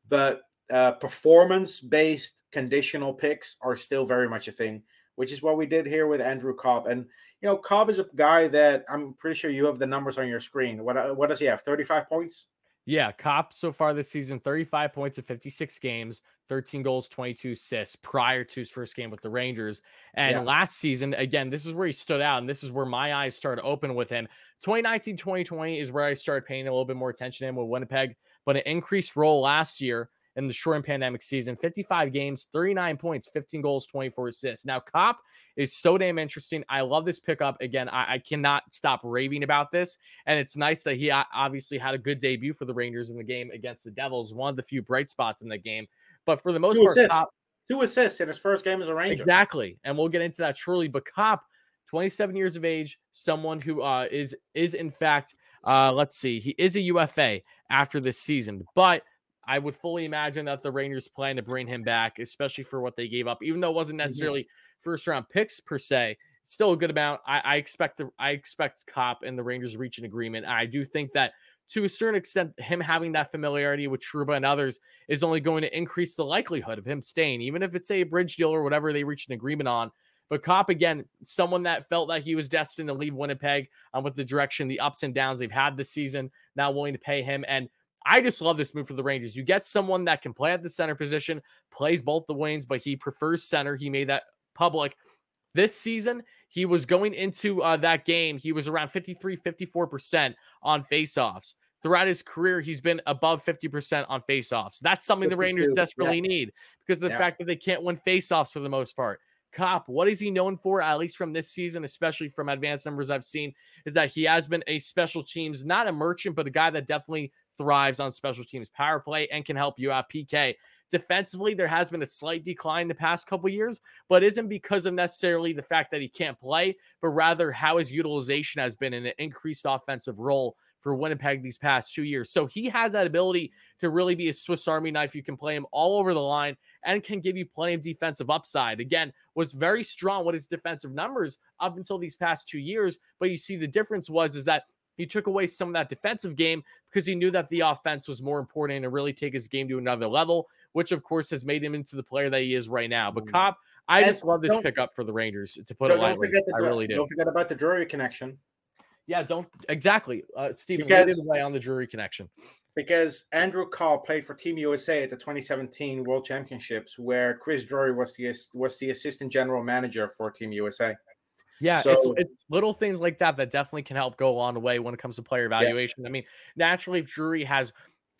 But uh, performance based conditional picks are still very much a thing which is what we did here with Andrew Copp. And you know, Copp is a guy that I'm pretty sure you have the numbers on your screen. What uh, what does he have? 35 points. Yeah, Copp so far this season, 35 points in 56 games, 13 goals, 22 assists prior to his first game with the Rangers. And yeah. last season, again, this is where he stood out, and this is where my eyes started open with him. 2019 2020 is where I started paying a little bit more attention to him with Winnipeg, but an increased role last year in the short pandemic season 55 games, 39 points, 15 goals, 24 assists. Now, Copp is so damn interesting. I love this pickup. Again, I, I, cannot stop raving about this. And it's nice that he obviously had a good debut for the Rangers in the game against the Devils, one of the few bright spots in the game. But for the most two part, assists. Copp, two assists in his first game as a Ranger. Exactly. And we'll get into that truly. But Copp, 27 years of age, someone who uh, is is in fact, uh, let's see, he is a UFA after this season, but I would fully imagine that the Rangers plan to bring him back, especially for what they gave up, even though it wasn't mm-hmm. necessarily mm-hmm. first round picks per se. Still a good amount. I, I expect the I expect Copp and the Rangers reach an agreement. I do think that to a certain extent, him having that familiarity with Trouba and others is only going to increase the likelihood of him staying, even if it's a bridge deal or whatever they reach an agreement on. But Copp again, someone that felt that he was destined to leave Winnipeg um, with the direction, the ups and downs they've had this season, now willing to pay him. And I just love this move for the Rangers. You get someone that can play at the center position, plays both the wings, but he prefers center. He made that public. This season, he was going into uh, that game, he was around 53, 54% on faceoffs. Throughout his career, he's been above 50% on faceoffs. That's something the Rangers desperately yeah. need because of the yeah. fact that they can't win faceoffs for the most part. Copp, what is he known for, at least from this season, especially from advanced numbers I've seen, is that he has been a special teams, not a merchant, but a guy that definitely thrives on special teams power play and can help you out PK. Defensively, there has been a slight decline the past couple years, but isn't because of necessarily the fact that he can't play, but rather how his utilization has been in an increased offensive role for Winnipeg these past two years. So he has that ability to really be a Swiss Army knife. You can play him all over the line and can give you plenty of defensive upside. Again, was very strong with his defensive numbers up until these past two years. But you see, the difference was is that he took away some of that defensive game because he knew that the offense was more important and really take his game to another level, which of course has made him into the player that he is right now. But mm. Copp, I and just love this pickup for the Rangers to put it lightly. The, I really do. Don't forget about the Drury connection. Yeah, don't exactly, uh, Stephen. Because, way on the Drury connection. Because Andrew Copp played for Team USA at the 2017 World Championships, where Chris Drury was the was the assistant general manager for Team USA. Yeah, so, it's, it's little things like that that definitely can help go a long way when it comes to player evaluation. Yeah. I mean, naturally, if Drury has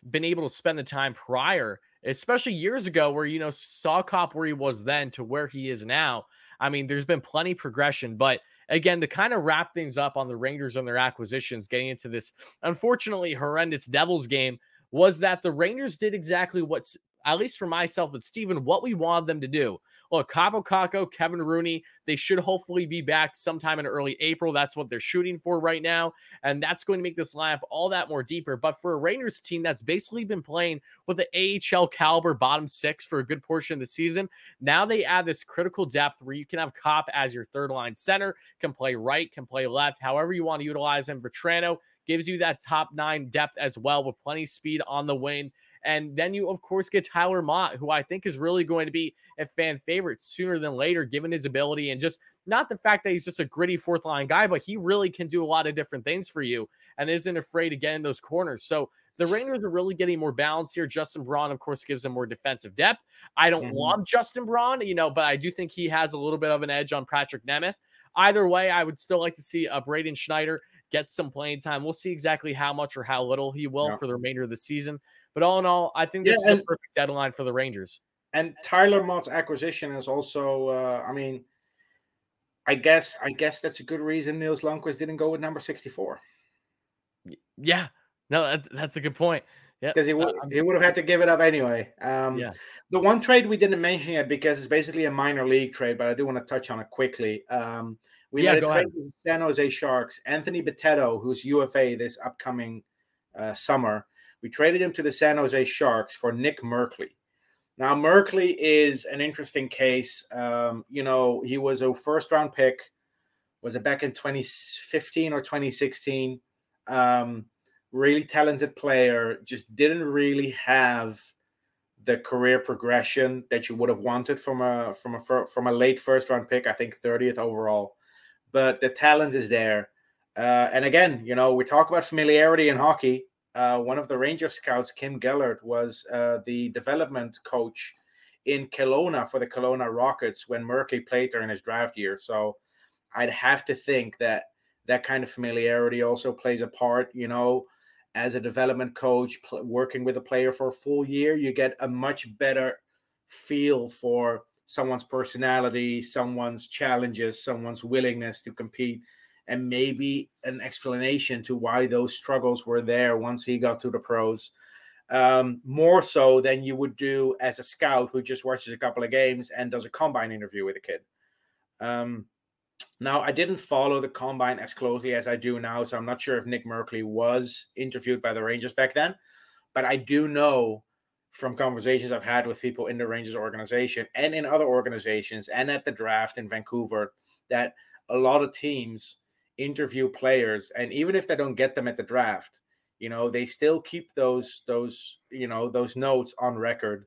been able to spend the time prior, especially years ago, where you know saw Copp where he was then to where he is now, I mean, there's been plenty progression, but again, to kind of wrap things up on the Rangers and their acquisitions, getting into this unfortunately horrendous Devils game, was that the Rangers did exactly what's at least for myself and Steven, what we wanted them to do. Look, Kaapo Kakko, Kevin Rooney, they should hopefully be back sometime in early April. That's what they're shooting for right now. And that's going to make this lineup all that more deeper. But for a Rangers team that's basically been playing with the AHL caliber bottom six for a good portion of the season, now they add this critical depth where you can have Copp as your third line center, can play right, can play left, however you want to utilize him. Vatrano gives you that top nine depth as well with plenty speed on the wing. And then you, of course, get Tyler Motte, who I think is really going to be a fan favorite sooner than later, given his ability and just not the fact that he's just a gritty fourth line guy, but he really can do a lot of different things for you and isn't afraid to get in those corners. So the Rangers are really getting more balance here. Justin Braun, of course, gives them more defensive depth. I don't mm-hmm. love Justin Braun, you know, but I do think he has a little bit of an edge on Patrick Nemeth. Either way, I would still like to see a Braden Schneider get some playing time. We'll see exactly how much or how little he will yeah. for the remainder of the season. But all in all, I think this yeah, is and, a perfect deadline for the Rangers. And Tyler Motte's acquisition is also, uh, I mean, I guess, I guess that's a good reason Nils Lundkvist didn't go with number sixty-four. Yeah, no, that's, that's a good point. Yeah, because he would uh, he would have had to give it up anyway. Um, yeah. The one trade we didn't mention yet because it's basically a minor league trade, but I do want to touch on it quickly. Um, we yeah, made a trade ahead. with the San Jose Sharks. Anthony Bitetto, who's UFA this upcoming uh, summer, we traded him to the San Jose Sharks for Nick Merkley. Now, Merkley is an interesting case. Um, you know, he was a first round pick. Was it back in 2015 or 2016? Um, really talented player, just didn't really have the career progression that you would have wanted from a from a from a late first round pick. I think 30th overall, but the talent is there. Uh, and again, you know, we talk about familiarity in hockey uh, one of the Ranger scouts, Kim Gellert, was uh, the development coach in Kelowna for the Kelowna Rockets when Merkley played there in his draft year. So I'd have to think that that kind of familiarity also plays a part. You know, as a development coach, pl- working with a player for a full year, you get a much better feel for someone's personality, someone's challenges, someone's willingness to compete and maybe an explanation to why those struggles were there once he got to the pros. Um, more so than you would do as a scout who just watches a couple of games and does a combine interview with a kid. Um, now, I didn't follow the combine as closely as I do now, so I'm not sure if Nick Merkley was interviewed by the Rangers back then, but I do know from conversations I've had with people in the Rangers organization and in other organizations and at the draft in Vancouver that a lot of teams interview players and even if they don't get them at the draft you know they still keep those those you know those notes on record.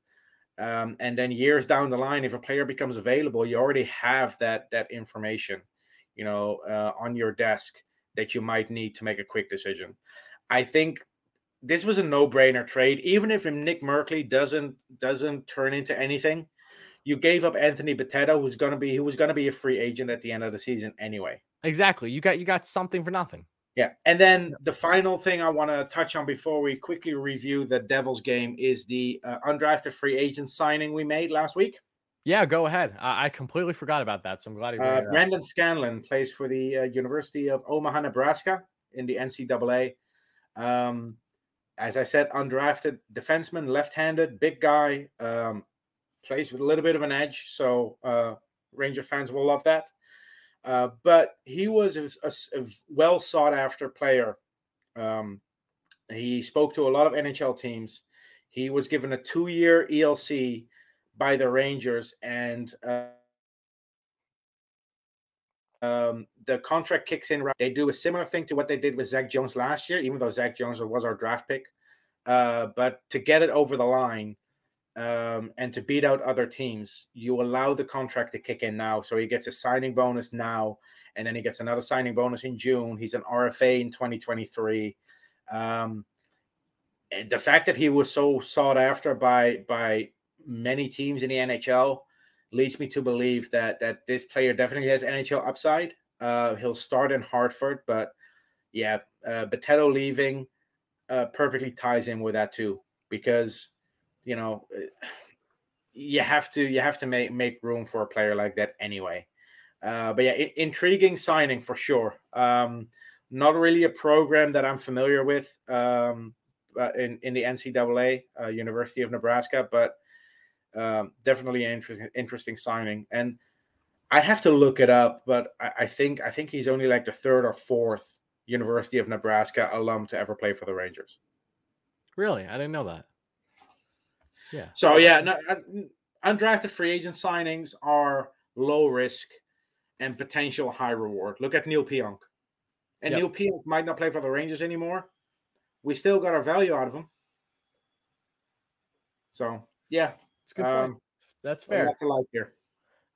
Um, and then years down the line if a player becomes available you already have that that information you know uh, on your desk that you might need to make a quick decision. I think this was a no-brainer trade. Even if nick merkley doesn't doesn't turn into anything you gave up anthony Bitetto, who's to be who was going to be a free agent at the end of the season anyway Exactly. You got you got something for nothing. Yeah. And then the final thing I want to touch on before we quickly review the Devils game is the uh, undrafted free agent signing we made last week. Yeah, go ahead. I, I completely forgot about that, so I'm glad you. Uh, Brandon Scanlin plays for the uh, University of Omaha, Nebraska, in the NCAA. Um, as I said, undrafted defenseman, left-handed, big guy, um, plays with a little bit of an edge. So uh, Ranger fans will love that. Uh, but he was a, a, a well sought after player. Um, he spoke to a lot of NHL teams. He was given a two year ELC by the Rangers, and uh, um, the contract kicks in. They do a similar thing to what they did with Zach Jones last year, even though Zach Jones was our draft pick. Uh, but to get it over the line, um, and to beat out other teams, you allow the contract to kick in now. So he gets a signing bonus now, and then he gets another signing bonus in June. He's an RFA in 2023. Um, the fact that he was so sought after by by many teams in the NHL leads me to believe that that this player definitely has NHL upside. Uh, he'll start in Hartford, but yeah, uh, Bitetto leaving uh, perfectly ties in with that too because you know, you have to you have to make make room for a player like that anyway. Uh, but yeah, I- intriguing signing for sure. Um, not really a program that I'm familiar with um, uh, in in the NCAA, uh, University of Nebraska, but um, definitely an interesting interesting signing. And I'd have to look it up, but I, I think I think he's only like the third or fourth University of Nebraska alum to ever play for the Rangers. Really, I didn't know that. Yeah. So yeah, no, undrafted free agent signings are low risk and potential high reward. Look at Neal Pionk. And Yep. Neal Pionk might not play for the Rangers anymore. We still got our value out of him. So yeah, It's good. um, That's fair. to like here.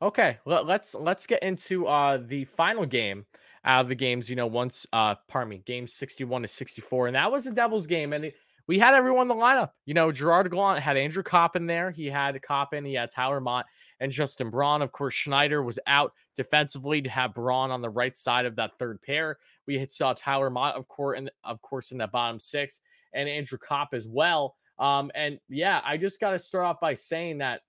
Okay, let, let's let's get into uh the final game out of the games. You know, once uh, pardon me, game sixty-one to sixty-four, and that was the Devils game, and it, we had everyone in the lineup. You know, Gerard Gallant had Andrew Copp in there. He had Copp in. He had Tyler Motte and Justin Braun. Of course, Schneider was out defensively to have Braun on the right side of that third pair. We saw Tyler Motte, of course, and of course in that bottom six, and Andrew Copp as well. Um, and yeah, I just got to start off by saying that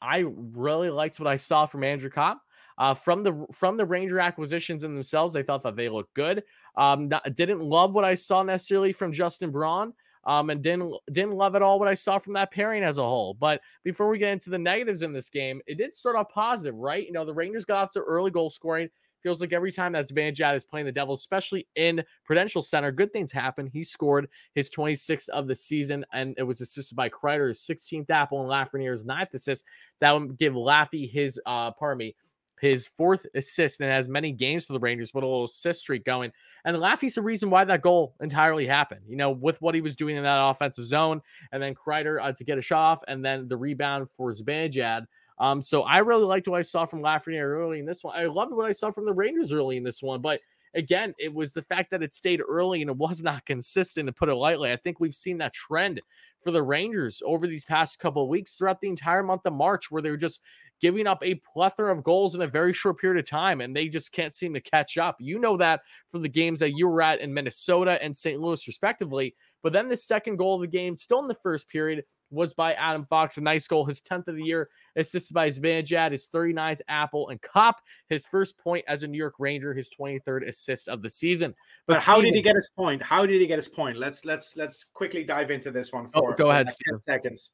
I really liked what I saw from Andrew Copp. Uh, from the from the Ranger acquisitions in themselves, I thought that they looked good. Um, not- didn't love what I saw necessarily from Justin Braun. Um, and didn't didn't love at all what I saw from that pairing as a whole. But before we get into the negatives in this game, it did start off positive, right? You know, the Rangers got off to early goal scoring. Feels like every time that Zibanejad is playing the Devils, especially in Prudential Center, good things happen. He scored his 26th of the season, and it was assisted by Kreider, his 16th apple, and Lafreniere's ninth assist. That would give Laffy his, uh, pardon me, his fourth assist and has many games for the Rangers with a little assist streak going. And Laffy's the reason why that goal entirely happened. You know, with what he was doing in that offensive zone, and then Kreider uh, to get a shot off, and then the rebound for Zibanejad. Um, so I really liked what I saw from Lafreniere early in this one. I loved what I saw from the Rangers early in this one, but again, it was the fact that it stayed early and it was [LAUGHS] not consistent, to put it lightly. I think we've seen that trend for the Rangers over these past couple of weeks throughout the entire month of March, where they're just giving up a plethora of goals in a very short period of time, and they just can't seem to catch up. You know that from the games that you were at in Minnesota and St. Louis, respectively. But then the second goal of the game, still in the first period, was by Adam Fox, a nice goal, his 10th of the year, assisted by Zibanejad, his 39th apple, and Copp, his first point as a New York Ranger, his 23rd assist of the season. But how did he get his point? How did he get his point? Let's let's let's quickly dive into this one oh, for go for ahead, like Steven. 10 seconds.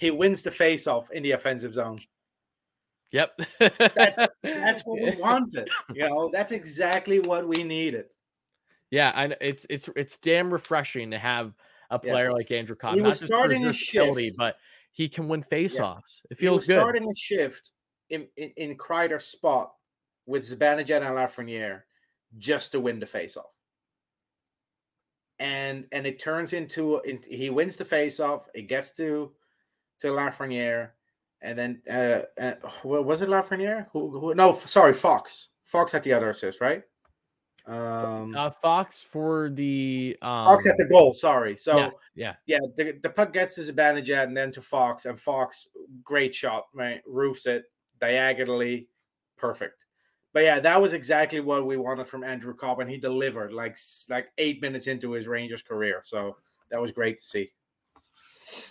He wins the face-off in the offensive zone. Yep. That's that's what we [LAUGHS] wanted. You know, that's exactly what we needed. Yeah, and it's it's it's damn refreshing to have a Yeah. player like Andrew Copp. He was starting versatility, shift. but he can win faceoffs. It He was feels good. starting a shift in, in, in Kreider's spot with Zibanejad and Lafreniere just to win the faceoff. And and it turns into, in he wins the faceoff. It gets to to Lafreniere, and then uh, uh was it Lafreniere? Who, who? No, sorry, Fox. Fox had the other assist, right? Um, Uh, Fox for the um, Fox had the goal. Sorry. So yeah, yeah, yeah, the, the puck gets to Zibanejad and then to Fox, and Fox, great shot, right? Roofs it diagonally, perfect. But yeah, that was exactly what we wanted from Andrew Copp, and he delivered like like eight minutes into his Rangers career. So that was great to see.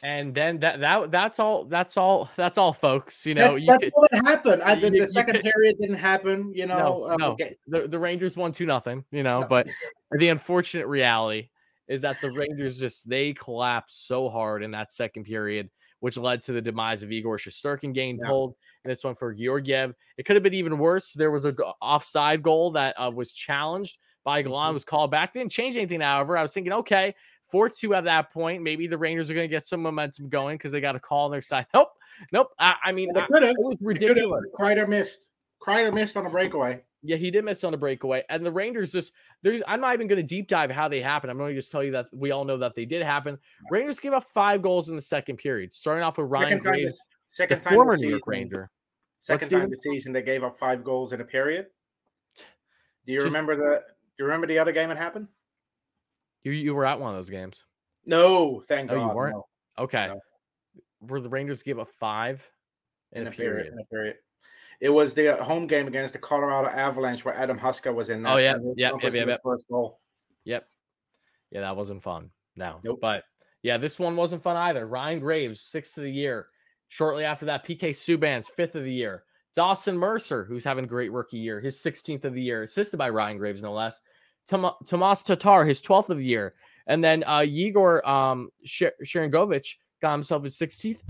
And then that that that's all that's all that's all, folks. You know, that's you that's could- what happened. I, the, you- you the second could- period didn't happen. You know, no, uh, no. okay. The, the Rangers won two nothing. You know, No. but the unfortunate reality is that the Rangers just they collapsed so hard in that second period, which led to the demise of Igor Shesterkin getting Yeah. pulled. And this one for Georgiev. It could have been even worse. There was a offside goal that uh, was challenged by Gallant, Mhm. was called back. Didn't change anything. However, I was thinking, okay, four two at that point, maybe the Rangers are going to get some momentum going because they got a call on their side. [LAUGHS] Nope, nope. I, I mean, They I- it was They could have. ridiculous. Kreider missed. Kreider missed on a breakaway. Yeah, he did miss on a breakaway. And the Rangers just there's I'm not even going to deep dive how they happened. I'm going to just tell you that we all know that they did happen. Rangers gave up five goals in the second period, starting off with Ryan Second time. Graves, This, second time. former New York season. Ranger. Second time this season, they gave up five goals in a period. Do you Just- remember the? Do you remember the other game it happened? You you were at one of those games. No, thank Oh, you God. weren't? no. Okay. No. Where the Rangers give a five in, a period. In a period. It was the uh, home game against the Colorado Avalanche where Adam Huska was in. Oh, that. Oh, yeah, yeah, yeah, yeah, First goal. Yep. Yeah, that wasn't fun. No. Nope. But yeah, this one wasn't fun either. Ryan Graves, sixth of the year. Shortly after that, PK Subban's fifth of the year. Dawson Mercer, who's having a great rookie year, his 16th of the year, assisted by Ryan Graves, no less. Tom- Tomas Tatar, his 12th of the year. And then uh, Yegor um, Sh- Sharangovich got himself his 16th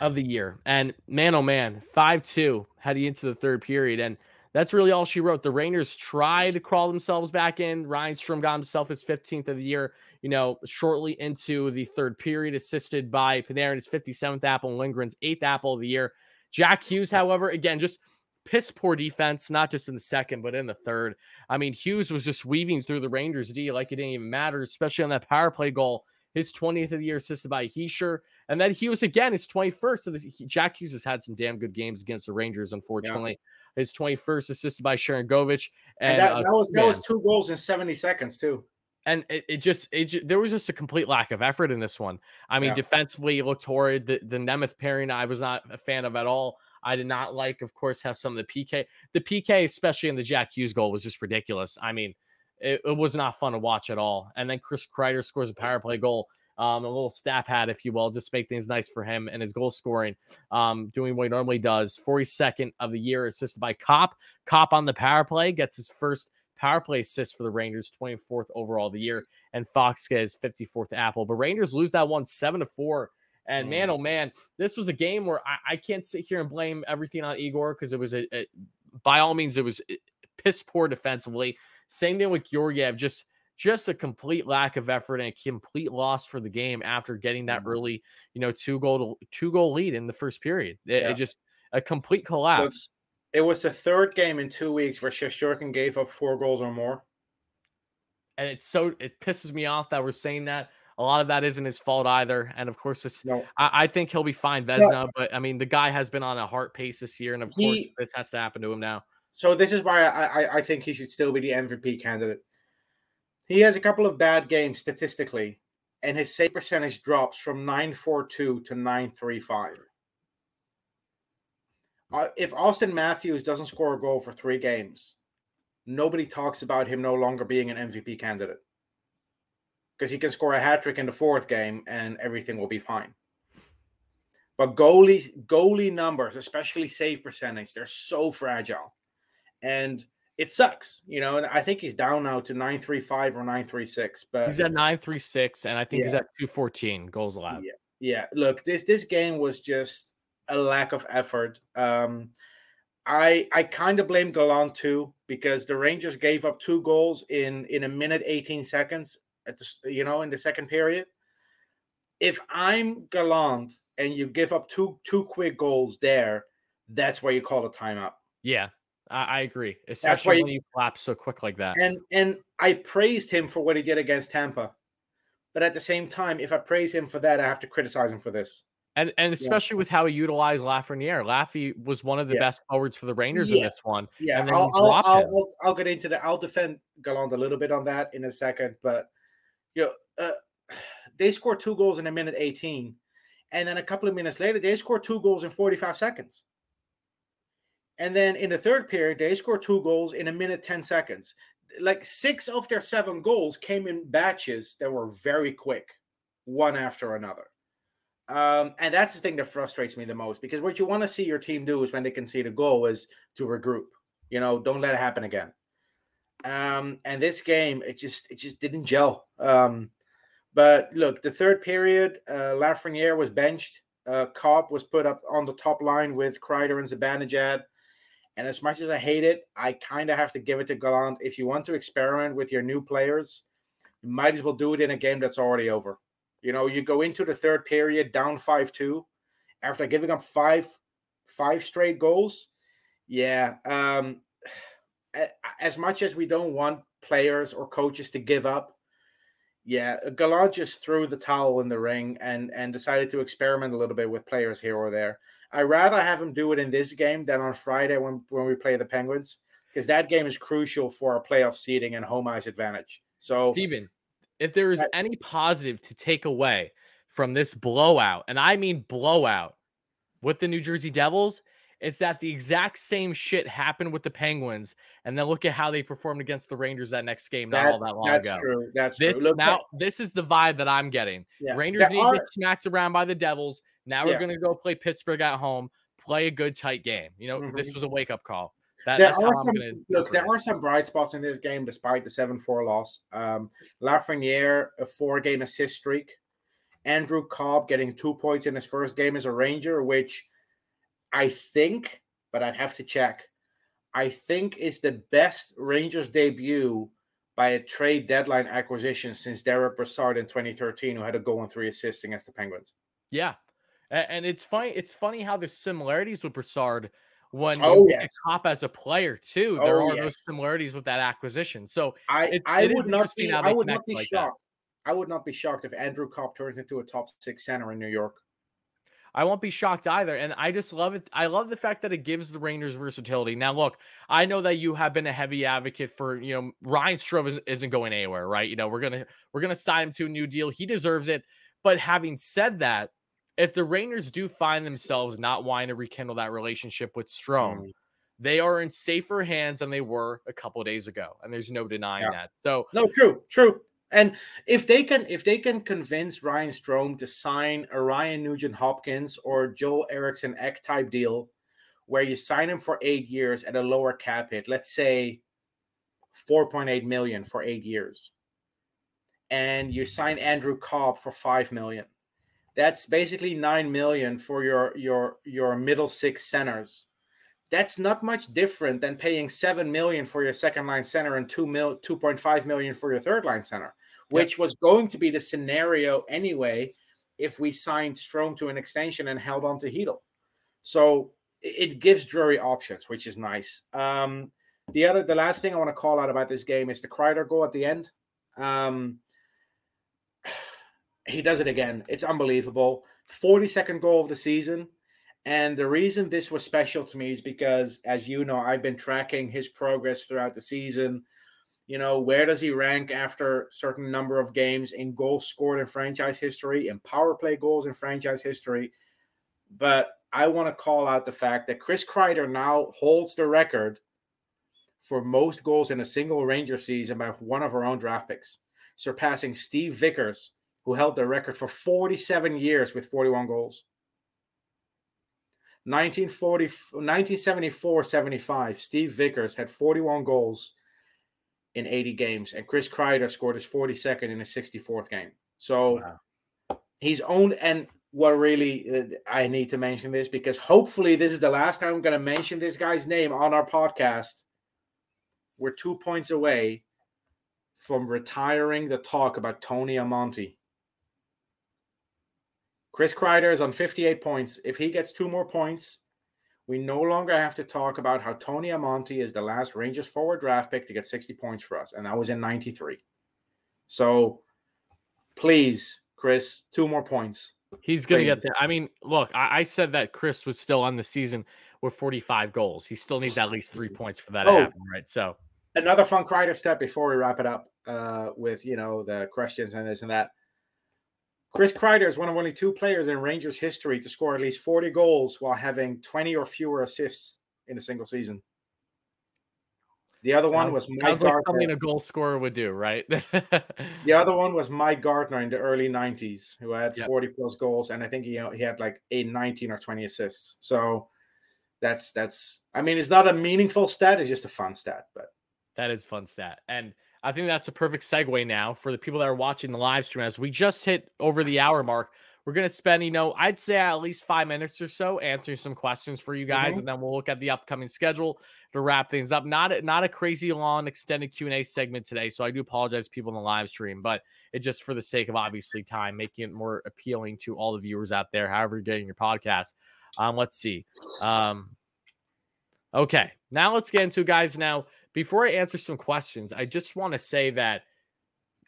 of the year. And man, oh man, 5 2 heading into the third period. And that's really all she wrote. The Rangers tried to crawl themselves back in. Ryan Strome got himself his 15th of the year, you know, shortly into the third period, assisted by Panarin's 57th apple Lindgren's eighth apple of the year. Jack Hughes, however, again, just piss poor defense, not just in the second, but in the third. I mean, Hughes was just weaving through the Rangers D like it didn't even matter, especially on that power play goal. His 20th of the year, assisted by Hischier. And then Hughes again, his 21st. So this, Jack Hughes has had some damn good games against the Rangers, unfortunately. Yeah. His 21st, assisted by Sharangovich. And, and that, uh, that, was that was two goals in 70 seconds, too and it, it just it there was just a complete lack of effort in this one. I mean, yeah. defensively, it looked horrid. The the Nemeth pairing I was not a fan of at all. I did not like, of course, have some of the PK. The PK, especially in the Jack Hughes goal, was just ridiculous. I mean, it, it was not fun to watch at all. And then Chris Kreider scores a power play goal. Um, a little staff hat, if you will, just make things nice for him and his goal scoring, um, doing what he normally does. 42nd of the year, assisted by Copp. Copp on the power play gets his first power play assist for the Rangers, 24th overall of the year, and Fox gets 54th apple. But Rangers lose that one seven to four. And man, mm. oh man, this was a game where I, I can't sit here and blame everything on Igor because it was a, a, by all means, it was eh, piss poor defensively. Same thing with Georgiev, just just a complete lack of effort and a complete loss for the game after getting that mm-hmm. early, you know, two goal to, two goal lead in the first period. It, yeah. it just a complete collapse. It was the third game in two weeks where Shesterkin gave up four goals or more. And it's so it pisses me off that we're saying that. A lot of that isn't his fault either. And of course, this no. I, I, think he'll be fine, Vesna. No. But I mean, the guy has been on a heart pace this year, and of he, course, this has to happen to him now. So this is why I, I, I think he should still be the MVP candidate. He has a couple of bad games statistically, and his save percentage drops from 942 to 935. Uh, if Auston Matthews doesn't score a goal for three games, nobody talks about him no longer being an MVP candidate because he can score a hat trick in the fourth game and everything will be fine. But goalie goalie numbers, especially save percentage, they're so fragile, and it sucks. You know, and I think he's down now to nine three five or nine three six. But he's at nine three six, and I think yeah. he's at two fourteen goals allowed. Yeah, yeah. Look, this this game was just a lack of effort. Um, I I kind of blame Gallant too because the Rangers gave up two goals in in a minute 18 seconds at the you know in the second period. If I'm Gallant and you give up two two quick goals there, that's where you call a timeout. Yeah, I, I agree, especially you, when you collapse so quick like that. And and I praised him for what he did against Tampa, but at the same time, if I praise him for that, I have to criticize him for this. And and especially yeah. with how he utilized Lafreniere, Laffy was one of the yeah. best forwards for the Rangers yeah. in this one. Yeah, I'll I'll, I'll, I'll, I'll, get into that. I'll defend Gallant a little bit on that in a second, but you know, uh, [SIGHS] they scored two goals in a minute 18, and then a couple of minutes later, they scored two goals in 45 seconds. And then in the third period, they scored two goals in a minute 10 seconds. Like six of their seven goals came in batches that were very quick, one after another. Um, and that's the thing that frustrates me the most because what you want to see your team do is when they concede a goal is to regroup. You know, don't let it happen again. Um, and this game, it just it just didn't gel. Um, but look, the third period, uh, Lafreniere was benched. Uh, Copp was put up on the top line with Kreider and Zibanejad. And as much as I hate it, I kind of have to give it to Gallant. If you want to experiment with your new players, you might as well do it in a game that's already over. You know, you go into the third period down 5 2 after giving up five five straight goals. Yeah. Um, as much as we don't want players or coaches to give up, yeah, Gallant just threw the towel in the ring and and decided to experiment a little bit with players here or there. I rather have him do it in this game than on Friday when when we play the Penguins because that game is crucial for our playoff seeding and home ice advantage. So, Steven, if there is any positive to take away from this blowout, and I mean blowout with the New Jersey Devils, it's that the exact same shit happened with the Penguins, and then look at how they performed against the Rangers that next game not that's, all that long that's ago. That's true. That's this, true. Look, now this is the vibe that I'm getting. Yeah, Rangers need to get smacked around by the Devils. Now we're yeah. gonna go play Pittsburgh at home, play a good tight game. You know, this Mhm. was a wake up call. That, there that's how are I'm some gonna look. There it. are some bright spots in this game, despite the seven-four loss. Um, Lafreniere a four-game assist streak. Andrew Copp getting two points in his first game as a Ranger, which I think, but I'd have to check. I think is the best Rangers debut by a trade deadline acquisition since Derek Brassard in 2013, who had a goal and three assists against the Penguins. Yeah, and it's funny. It's funny how there's similarities with Brassard when you Oh, at yes. Copp as a player too. Oh, there Oh, are those similarities with that acquisition. So I, It- I it would not be I would not be like that. shocked. I would not be shocked if Andrew Copp turns into a top six center in New York. I won't be shocked either. And I just love it. I love the fact that it gives the Rangers versatility. Now, look, I know that you have been a heavy advocate for, you know, Ryan Strome isn't, isn't going anywhere, right? You know, we're gonna we're gonna sign him to a new deal. He deserves it. But having said that, if the Rangers do find themselves not wanting to rekindle that relationship with Strome, Mm. they are in safer hands than they were a couple days ago. And there's no denying Yeah. that. So No, true, true. And if they can if they can convince Ryan Strome to sign a Ryan Nugent Hopkins or Joe Eriksson Ek type deal where you sign him for eight years at a lower cap hit, let's say 4.8 million for eight years, and you sign Andrew Copp for five million. That's basically nine million for your your your middle six centers. That's not much different than paying seven million for your second line center and two mil two point five million for your third line center, which was going to be the scenario anyway if we signed Strome to an extension and held on to Chytil. So it gives Drury options, which is nice. Um, the other, the last thing I want to call out about this game is the Kreider goal at the end. Um, [SIGHS] he does it again. It's unbelievable. 42nd goal of the season. And the reason this was special to me is because, as you know, I've been tracking his progress throughout the season. You know, where does he rank after certain number of games in goals scored in franchise history, in power play goals in franchise history? But I want to call out the fact that Chris Kreider now holds the record for most goals in a single Ranger season by one of our own draft picks, surpassing Steve Vickers, who held the record for 47 years with 41 goals. 1940, 1974 75, Steve Vickers had 41 goals in 80 games, and Chris Kreider scored his 42nd in his 64th game. So he's owned, and what really uh, I need to mention this because hopefully this is the last time I'm going to mention this guy's name on our podcast. We're two points away from retiring the talk about Tony Amonte. Chris Kreider is on 58 points. If he gets two more points, we no longer have to talk about how Tony Amonte is the last Rangers forward draft pick to get 60 points for us. And that was in 93. So please, Chris, two more points. He's gonna get there. I mean, look, I, I said that Chris was still on the season with 45 goals. He still needs at least three [LAUGHS] points for that to Oh. happen, right? So Another fun Kreider step before we wrap it up uh, with, you know, the questions and this and that. Chris Kreider is one of only two players in Rangers history to score at least 40 goals while having 20 or fewer assists in a single season. The other one was Mike sounds like Gartner. something a goal scorer would do, right? [LAUGHS] The other one was Mike Gartner in the early 90s, who had Yep. 40 plus goals, and I think he he had like a 19 or 20 assists. So that's that's I mean, it's not a meaningful stat, it's just a fun stat, but That is fun stat. And I think that's a perfect segue now for the people that are watching the live stream. As we just hit over the hour mark, we're going to spend, you know, I'd say at least five minutes or so answering some questions for you guys. Mhm. And then we'll look at the upcoming schedule to wrap things up. Not, a- not a crazy long extended Q&A segment today. So I do apologize people in the live stream, but it just for the sake of obviously time, making it more appealing to all the viewers out there, however you're getting your podcast. Um, let's see. Um, okay, now let's get into guys. Now, before I answer some questions, I just want to say that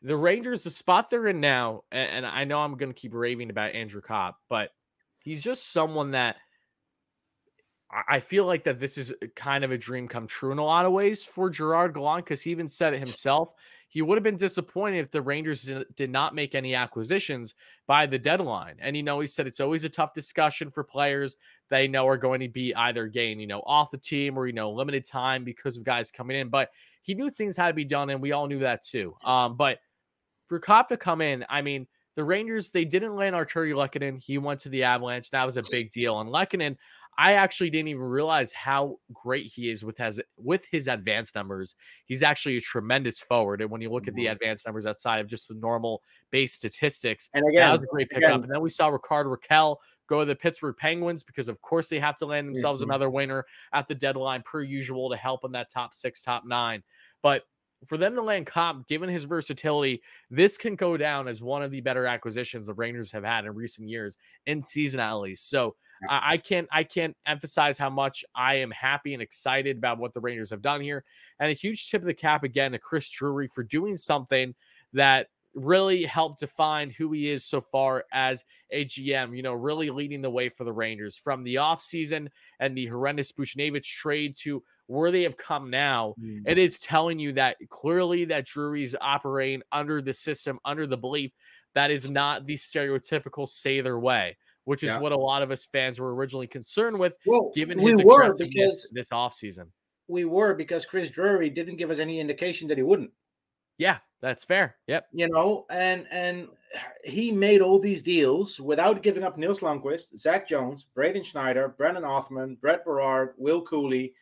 the Rangers, the spot they're in now, and, I know I'm going to keep raving about Andrew Copp, but he's just someone that I- I feel like that this is uh, kind of a dream come true in a lot of ways for Gerard Gallant because he even said it himself. He would have been disappointed if the Rangers did, not make any acquisitions by the deadline. And, you know, he said it's always a tough discussion for players they know are going to be either getting, you know, off the team or, you know, limited time because of guys coming in. But he knew things had to be done, and we all knew that too. Um, but for to come in, I mean, the Rangers, they didn't land Artturi Lehkonen. He went to the Avalanche. That was a big deal. And Lehkonen, I actually didn't even realize how great he is with his with his advanced numbers. He's actually a tremendous forward. And when you look at the Mhm. advanced numbers outside of just the normal base statistics, And that was a great pickup. again- And then we saw Rickard Rakell go to the Pittsburgh Penguins because, of course, they have to land themselves Mhm. another winner at the deadline per usual to help in that top six, top nine. But for them to land Copp, given his versatility, this can go down as one of the better acquisitions the Rangers have had in recent years, in season at least. So. I, can't I can't emphasize how much I am happy and excited about what the Rangers have done here. And a huge tip of the cap again to Chris Drury for doing something that really helped define who he is so far as a GM, you know, really leading the way for the Rangers from the offseason and the horrendous Buchnevich trade to where they have come now. Mm. It is telling you that clearly that Drury's operating under the system, under the belief that is not the stereotypical Sather way, which is Yeah. what a lot of us fans were originally concerned with, Well, given his were aggressiveness this offseason. we were because Chris Drury didn't give us any indication that he wouldn't. Yeah, that's fair. Yep. you know, and and he made all these deals without giving up Nils Lundkvist, Zach Jones, Braden Schneider, Brennan Othmann, Brett Berard, Will Cuylle,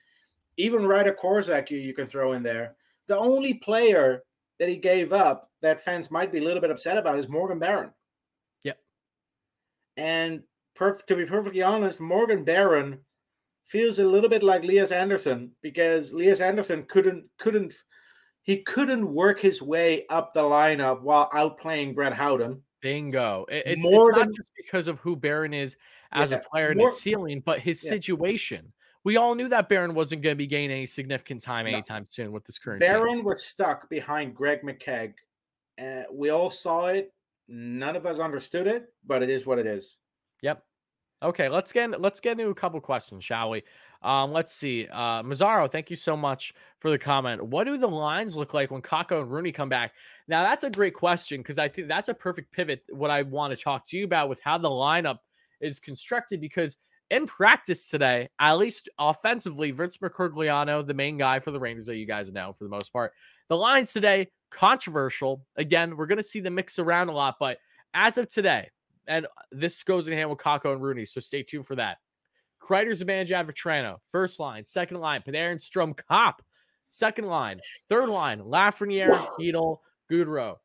even Ryder Korczak you, you can throw in there. The only player that he gave up that fans might be a little bit upset about is Morgan Barron. And perf- to be perfectly honest, Morgan Barron feels a little bit like Elias Andersson because Elias Andersson couldn't couldn't he couldn't work his way up the lineup while outplaying Brett Howden. Bingo. It- it's, More it's not just because of who Barron is as Yeah, a player and more- his ceiling, but his Yeah. situation. We all knew that Barron wasn't going to be gaining any significant time No. anytime soon with this current team. Barron was stuck behind Greg McKegg. Uh, we all saw it. None of us understood it, but it is what it is. Yep. Okay, let's get let's get into a couple questions, shall we? Um, let's see. Uh, Mazzaro, thank you so much for the comment. What do the lines look like when Kakko and Rooney come back? Now that's a great question because I think that's a perfect pivot. What I want to talk to you about with how the lineup is constructed because in practice today, at least offensively, Vince Mercogliano, the main guy for the Rangers that you guys know for the most part, the lines today controversial. Again, we're going to see them mix around a lot, but as of today, and uh, this goes in hand with Kakko and Rooney, so stay tuned for that. Kreider, Zibanejad, Vatrano, first line, second line, Panarin, Strome, Copp, second line, third line, Lafreniere, Chytil, Goodrow,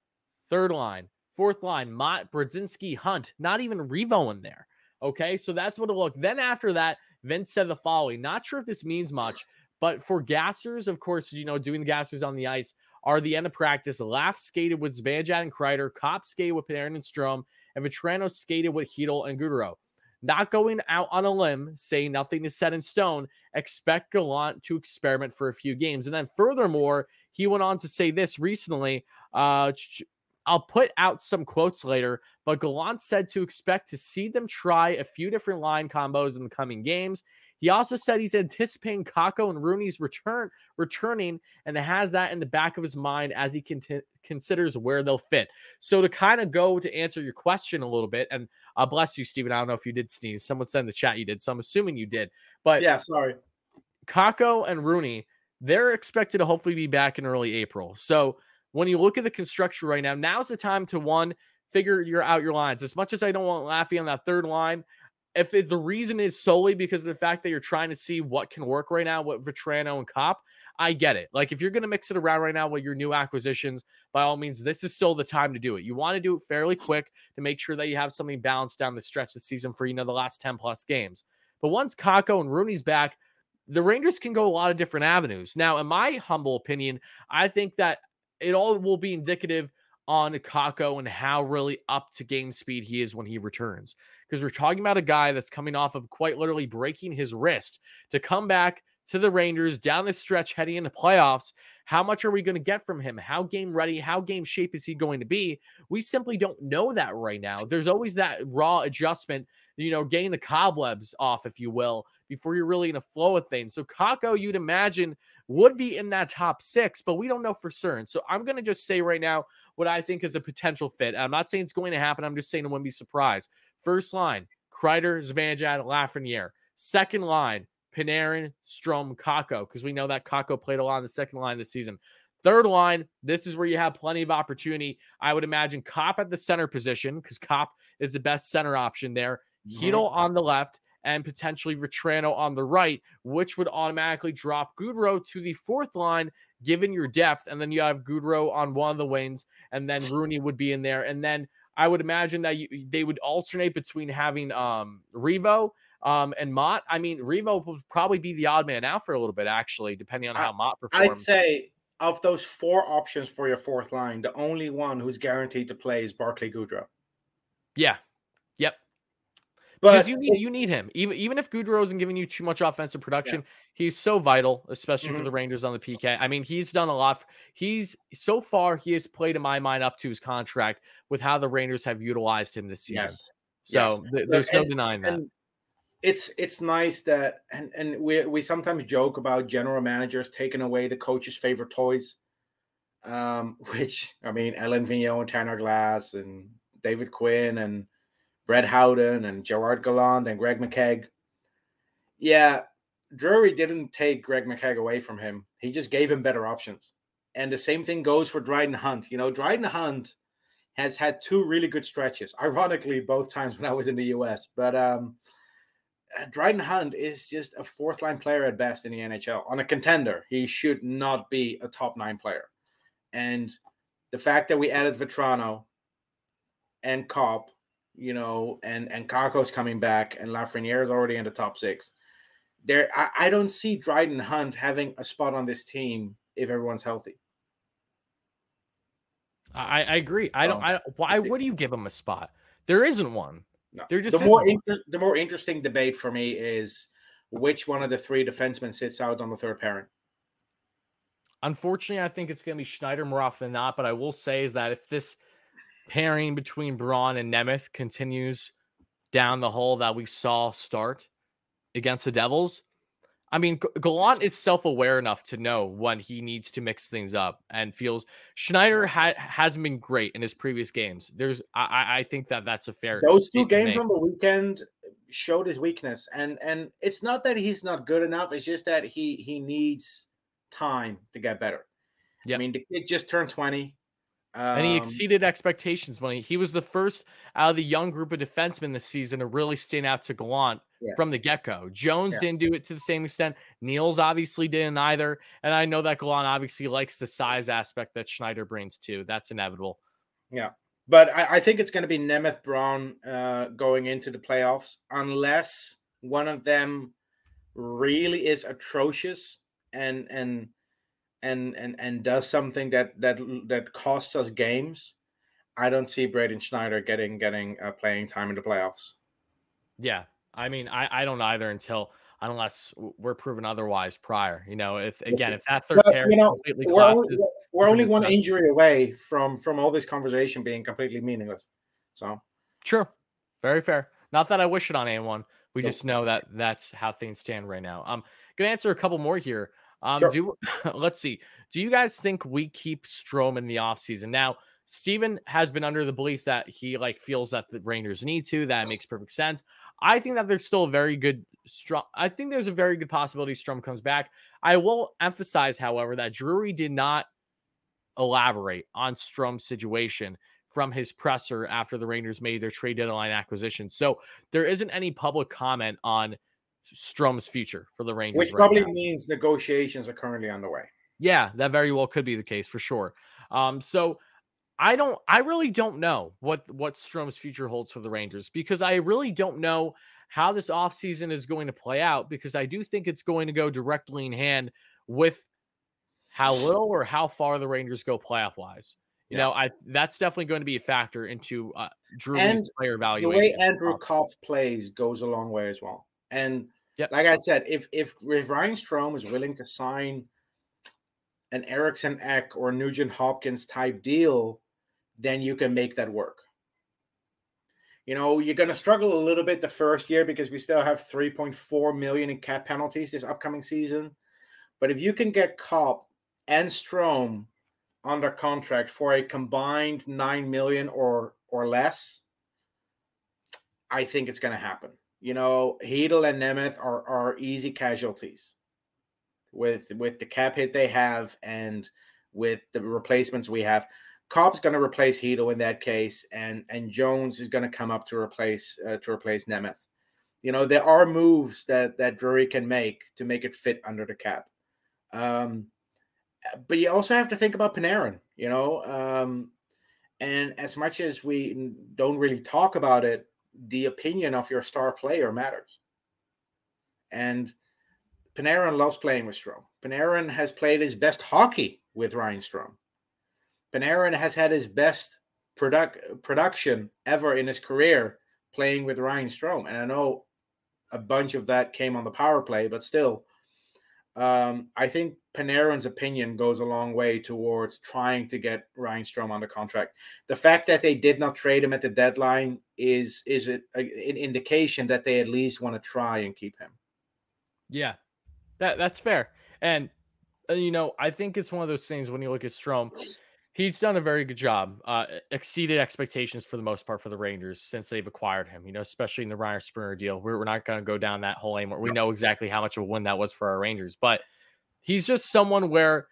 third line, fourth line, Motte, Brodzinski, Hunt, not even Revo in there. Okay, so that's what it looked. Then after that, Vince said the following. Not sure if this means much, but for gassers, of course, you know, doing the gassers on the ice are the end of practice. Laugh skated with Zibanejad and Kreider, Copp skated with Panarin and Strome, and Vatrano skated with Chytil and Goodrow. Not going out on a limb, saying nothing is set in stone. Expect Gallant to experiment for a few games. And then furthermore, he went on to say this recently. Uh, I'll put out some quotes later, but Gallant said to expect to see them try a few different line combos in the coming games. He also said he's anticipating Kakko and Rooney's return returning and has that in the back of his mind as he conti- considers where they'll fit. So to kind of go to answer your question a little bit, and uh, bless you, Steven. I don't know if you did sneeze. Someone said in the chat you did, so I'm assuming you did. But Yeah, sorry. Kakko and Rooney, they're expected to hopefully be back in early April. So when you look at the construction right now, now's the time to one figure your out your lines. As much as I don't want Laffy on that third line, if it, the reason is solely because of the fact that you're trying to see what can work right now, with Vatrano and Copp, I get it. Like if you're going to mix it around right now with your new acquisitions, by all means, this is still the time to do it. You want to do it fairly quick to make sure that you have something balanced down the stretch of the season for you know the last 10 plus games. But once Kakko and Rooney's back, the Rangers can go a lot of different avenues. Now, in my humble opinion, I think that it all will be indicative on Kakko and how really up to game speed he is when he returns. Because we're talking about a guy that's coming off of quite literally breaking his wrist to come back to the Rangers down the stretch heading into playoffs. How much are we going to get from him? How game ready, how game shape is he going to be? We simply don't know that right now. There's always that raw adjustment, you know, getting the cobwebs off, if you will, before you're really in a flow of things. So Kakko, you'd imagine, would be in that top six, but we don't know for certain. So I'm going to just say right now what I think is a potential fit. I'm not saying it's going to happen. I'm just saying I wouldn't be surprised. First line, Kreider, Zibanejad, Lafreniere. Second line, Panarin, Strome, Kakko, because we know that Kakko played a lot in the second line this season. Third line, this is where you have plenty of opportunity. I would imagine Copp at the center position because Copp is the best center option there. Mhm. On the left, and potentially Vatrano on the right, which would automatically drop Goodrow to the fourth line, given your depth. And then you have Goodrow on one of the wings, and then [LAUGHS] Rooney would be in there. And then I would imagine that you, they would alternate between having um, Revo um, and Motte. I mean, Revo would probably be the odd man out for a little bit, actually, depending on how Motte performs. I'd say of those four options for your fourth line, the only one who's guaranteed to play is Barclay Goodrow. Yeah. But Because you need you need him. Even even if Goodrow isn't giving you too much offensive production, he's so vital, especially for Mhm. the Rangers on the PK. I mean, he's done a lot. He's so far he has played in my mind up to his contract with how the Rangers have utilized him this season. yes, So yes. th- there's no denying that. it's it's nice that and and we we sometimes joke about general managers taking away the coach's favorite toys. Um, [LAUGHS] which I mean, Alain Vigneault and Tanner Glass and David Quinn and Brett Howden and Gerard Gallant and Greg McKegg. Yeah, Drury didn't take Greg McKegg away from him. He just gave him better options. And the same thing goes for Dryden Hunt. You know, Dryden Hunt has had two really good stretches. Ironically, both times when I was in the US. But um uh, Dryden Hunt is just a fourth line player at best in the NHL. On a contender, he should not be a top nine player. And the fact that we added Vatrano and Copp, you know, and and Kakko's coming back, and Lafreniere is already in the top six. There, I, I don't see Dryden Hunt having a spot on this team if everyone's healthy. I, I agree. I don't. Um, I why would you give him a spot? There isn't one. No. There just the more inter- the more interesting debate for me is which one of the three defensemen sits out on the third pairing. Unfortunately, I think it's going to be Schneider more often than not. But I will say is that if this pairing between Braun and Nemeth continues down the hole that we saw start against the Devils, I mean, Gallant is self-aware enough to know when he needs to mix things up and feels Schneider ha- hasn't been great in his previous games. There's, I, I- think that that's a fair. Those two games on the weekend showed his weakness, and and it's not that he's not good enough. It's just that he he needs time to get better. I mean, the kid just turned twenty, and he um, exceeded expectations when he, he was the first out of the young group of defensemen this season to really stand out to Gallant Yeah. from the get go. Jones Yeah. didn't do it to the same extent. Niels obviously didn't either. And I know that Gallant obviously likes the size aspect that Schneider brings too. That's inevitable. Yeah. But I, I think it's going to be Nemeth Braun uh, going into the playoffs, unless one of them really is atrocious and and and and and does something that that that costs us games. I don't see Braden Schneider getting getting uh, playing time in the playoffs. Yeah. I mean, I, I don't either until unless we're proven otherwise prior. You know, if again, if that third pair you know, completely We're only, we're only one injury away from from all this conversation being completely meaningless. So Sure. Very fair. Not that I wish it on anyone. We Nope. just know that that's how things stand right now. Um, gonna answer a couple more here. Um, Sure. do [LAUGHS] let's see. Do you guys think we keep Strome in the offseason? Now, Steven has been under the belief that he like feels that the Rangers need to. That makes perfect sense. I think that there's still a very good Strome. I think there's a very good possibility Strome comes back. I will emphasize, however, that Drury did not elaborate on Strome's situation from his presser after the Rangers made their trade deadline acquisition. So there isn't any public comment on Strome's future for the Rangers. which right probably now. means negotiations are currently underway. Yeah, that very well could be the case for sure. Um, so I don't I really don't know what what Strome's future holds for the Rangers because I really don't know how this offseason is going to play out because I do think it's going to go directly in hand with how little or how far the Rangers go playoff wise. You Yeah. know, I that's definitely going to be a factor into uh Drew's And player value. the way Andrew Copp plays goes a long way as well. And Yep. like I said, if if if Ryan Strome is willing to sign an Eriksson Ek or Nugent Hopkins type deal, then you can make that work. You know, you're going to struggle a little bit the first year because we still have 3.4 million in cap penalties this upcoming season. But if you can get Copp and Strome under contract for a combined 9 million or or less, I think it's going to happen. You know, Chytil and Nemeth are are easy casualties with with the cap hit they have and with the replacements we have. Copp's going to replace Chytil in that case, and and Jones is going to come up to replace uh, to replace Nemeth. You know, there are moves that that Drury can make to make it fit under the cap. Um, but you also have to think about Panarin, you know. Um, and as much as we don't really talk about it, the opinion of your star player matters. And Panarin loves playing with Strome. Panarin has played his best hockey with Ryan Strome. Panarin has had his best product production ever in his career playing with Ryan Strome. And I know a bunch of that came on the power play, but still, um, I think Panarin's opinion goes a long way towards trying to get on the contract. The fact that they did not trade him at the deadline is is a, a, an indication that they at least want to try and keep him. Yeah, that that's fair. And uh, you know, I think it's one of those things when you look at Strome, he's done a very good job. Uh, exceeded expectations for the most part for the Rangers since they've acquired him. You know, especially in the Ryan Spooner deal. We're, we're not going to go down that whole anymore. We know exactly how much of a win that was for our Rangers, but he's just someone where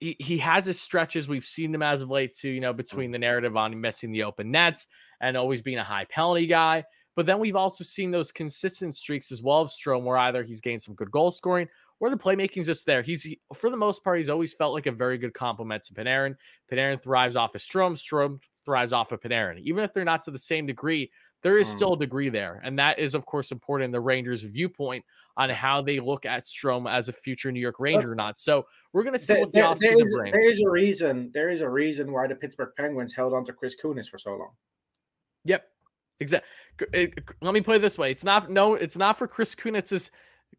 he, he has his stretches. We've seen them as of late too, you know, between the narrative on missing the open nets and always being a high penalty guy. But then we've also seen those consistent streaks as well of Strome, where either he's gained some good goal scoring or the playmaking's just there. He's for the most part, he's always felt like a very good complement to Panarin. Panarin thrives off of Strome. Strom thrives off of Panarin. Even if they're not to the same degree, there is Mm. still a degree there. And that is, of course, important in the Rangers' viewpoint on how they look at Strome as a future New York Ranger or not. So we're gonna see There, what the there- is, there is a reason. There is a reason why the Pittsburgh Penguins held on to Chris Kunitz for so long. Yep. Exactly. Let me play this way. It's not no, it's not for Chris Kunitz's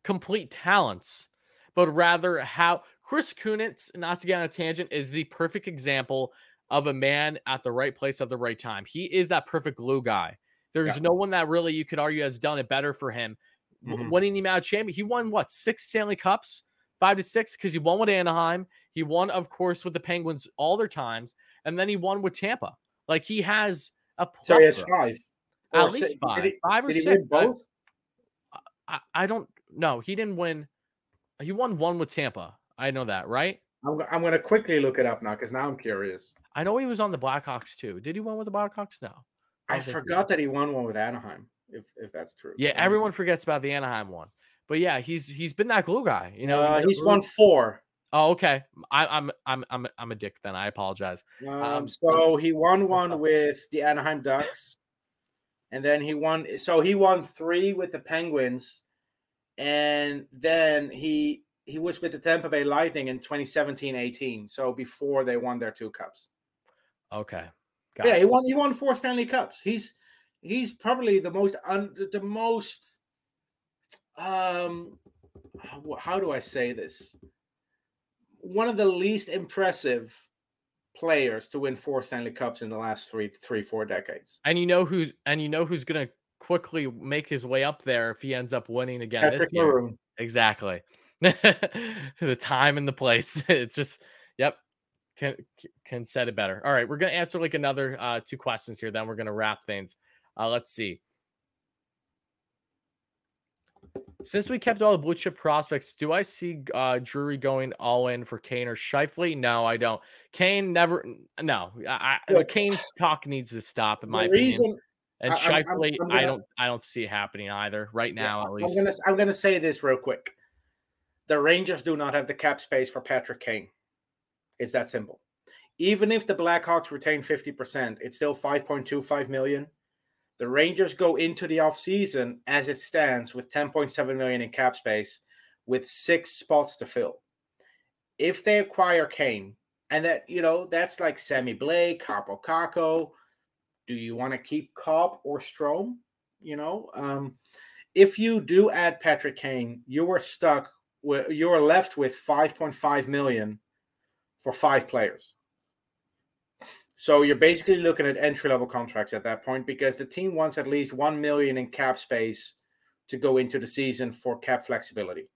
complete talents, but rather how Chris Kunitz, not to get on a tangent, is the perfect example of a man at the right place at the right time. He is that perfect glue guy. There's Yeah. no one that really you could argue has done it better for him. Mhm. Winning the amount of champion, he won what six Stanley Cups, five to six, because he won with Anaheim. He won, of course, with the Penguins all their times, and then he won with Tampa. Like he has a So he has five. At least six. five. Did he, five or did he six. win both? I, I don't know. He didn't win. He won one with Tampa. I know that, right? I'm, I'm going to quickly look it up now because now I'm curious. I know he was on the Blackhawks too. Did he win with the Blackhawks? No. I I don't think he forgot that he won one with Anaheim. If if that's true. Yeah, Let me- everyone forgets about the Anaheim one. But yeah, he's he's been that glue guy. You know, Uh, he's won four. Oh, okay. I, I'm I'm I'm I'm a dick then. I apologize. Um, Um, so he won one with the Anaheim Ducks, and then he won. So he won three with the Penguins, and then he he was with the Tampa Bay Lightning in 2017-18. So before they won their two cups. Okay. Yeah, he won. He won four Stanley Cups. He's he's probably the most un, the- most um how, do I say this? One of the least impressive players to win four Stanley Cups in the last three three four decades. And you know who's and you know who's gonna quickly make his way up there if he ends up winning again this Patrick year. Maroon. Exactly. [LAUGHS] the time and the place. [LAUGHS] It's just. Can can said it better. All right, we're gonna answer like another uh two questions here. Then we're gonna wrap things. Uh let's see. Since we kept all the blue chip prospects, do I see uh Drury going all in for Kane or Scheifele? No, I don't. Kane never. No, I, I, the Kane talk needs to stop. In my The opinion. reason And I- I'm- I'm- I'm gonna- don't, I don't see it happening either right Yeah, now. at I'm least. gonna I'm gonna say this real quick. The Rangers do not have the cap space for Patrick Kane. It's that simple. Even if the Blackhawks retain 50%, it's still 5.25 million. The Rangers go into the offseason as it stands with 10.7 million in cap space with six spots to fill. If they acquire Kane, and that you know, that's like Sammy Blais, Kaapo Kakko. Do you want to keep Copp or Strome? You know, um, if you do add Patrick Kane, you are stuck with you are left with 5.5 million for five players. So you're basically looking at entry level contracts at that point because the team wants at least 1 million in cap space to go into the season for cap flexibility.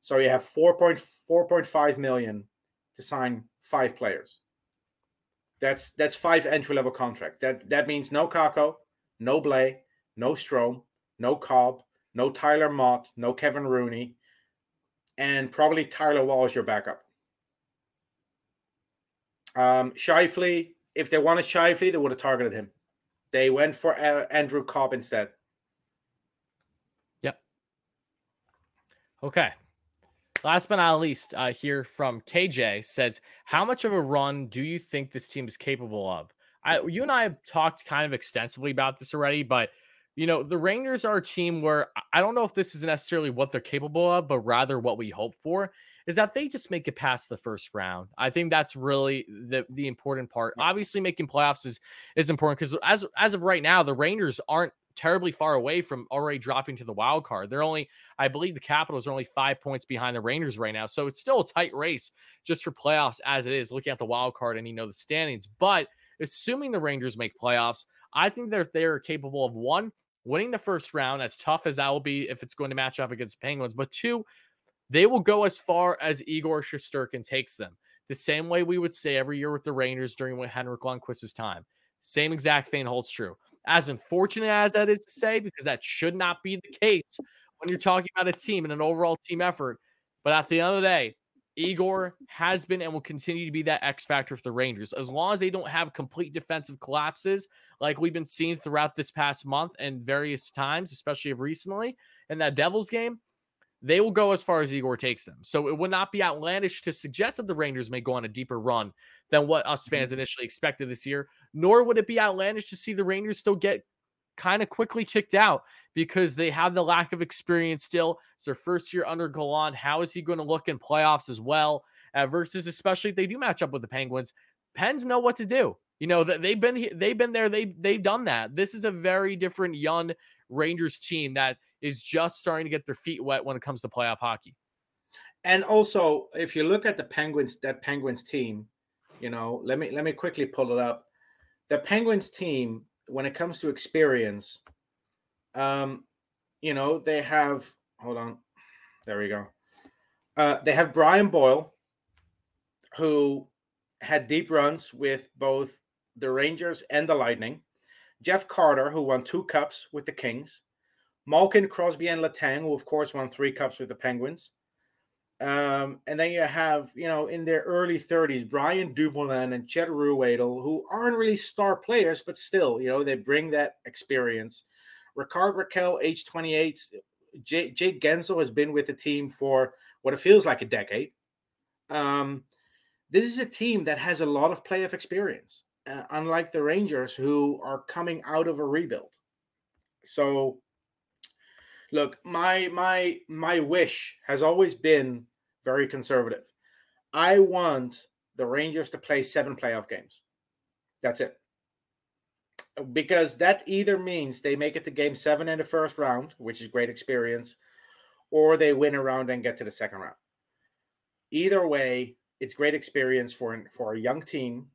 So you have 4.4.5 million to sign five players. That's that's five entry level contracts. That that means no Kakko, no Blais, no Strome, no Copp, no Tyler Motte, no Kevin Rooney, and probably Tyler Wall is your backup. Um, Scheifele, if they wanted Scheifele, they would have targeted him. They went for uh, Andrew Copp instead. Yep. Okay. Last but not least, uh, here from KJ says, "How much of a run do you think this team is capable of?" I, you and I have talked kind of extensively about this already, but you know, the Rangers are a team where I don't know if this is necessarily what they're capable of, but rather what we hope for is that they just make it past the first round. I think that's really the the important part. Obviously, making playoffs is is important because as as of right now, the Rangers aren't terribly far away from already dropping to the wild card. They're only, I believe, the Capitals are only five points behind the Rangers right now, so it's still a tight race just for playoffs as it is. Looking at the wild card and you know the standings, but assuming the Rangers make playoffs, I think that they're capable of one winning the first round, as tough as that will be if it's going to match up against the Penguins. But two, they will go as far as Igor Shesterkin takes them. The same way we would say every year with the Rangers during Henrik Lundqvist's time. Same exact thing holds true. As unfortunate as that is to say, because that should not be the case when you're talking about a team and an overall team effort. But at the end of the day, Igor has been and will continue to be that X factor for the Rangers. As long as they don't have complete defensive collapses like we've been seeing throughout this past month and various times, especially recently in that Devils game, they will go as far as Igor takes them. So it would not be outlandish to suggest that the Rangers may go on a deeper run than what us mm-hmm. fans initially expected this year, nor would it be outlandish to see the Rangers still get kind of quickly kicked out because they have the lack of experience still. It's their first year under Gallant. How is he going to look in playoffs as well? Uh, versus especially if they do match up with the Penguins, Pens know what to do. You know that they've been they've been there. They they've done that. This is a very different young Rangers team that is just starting to get their feet wet when it comes to playoff hockey. And also, if you look at the Penguins, that Penguins team, you know, let me let me quickly pull it up. The Penguins team when it comes to experience, um, you know, they have hold on, there we go. Uh, they have Brian Boyle, who had deep runs with both the Rangers and the Lightning. Jeff Carter, who won two cups with the Kings. Malkin, Crosby, and Letang, who of course won three cups with the Penguins. Um, and then you have, you know, in their early 30s, Brian Dumoulin and Chet Ruhwedel, who aren't really star players, but still, you know, they bring that experience. Rickard Rakell, age 28, J- Jake Guentzel has been with the team for what it feels like a decade. Um, this is a team that has a lot of playoff experience, uh, unlike the Rangers, who are coming out of a rebuild. So look, my my my wish has always been very conservative. I want the Rangers to play seven playoff games. That's it. Because that either means they make it to game seven in the first round, which is great experience, or they win a round and get to the second round. Either way, it's great experience for for a young team.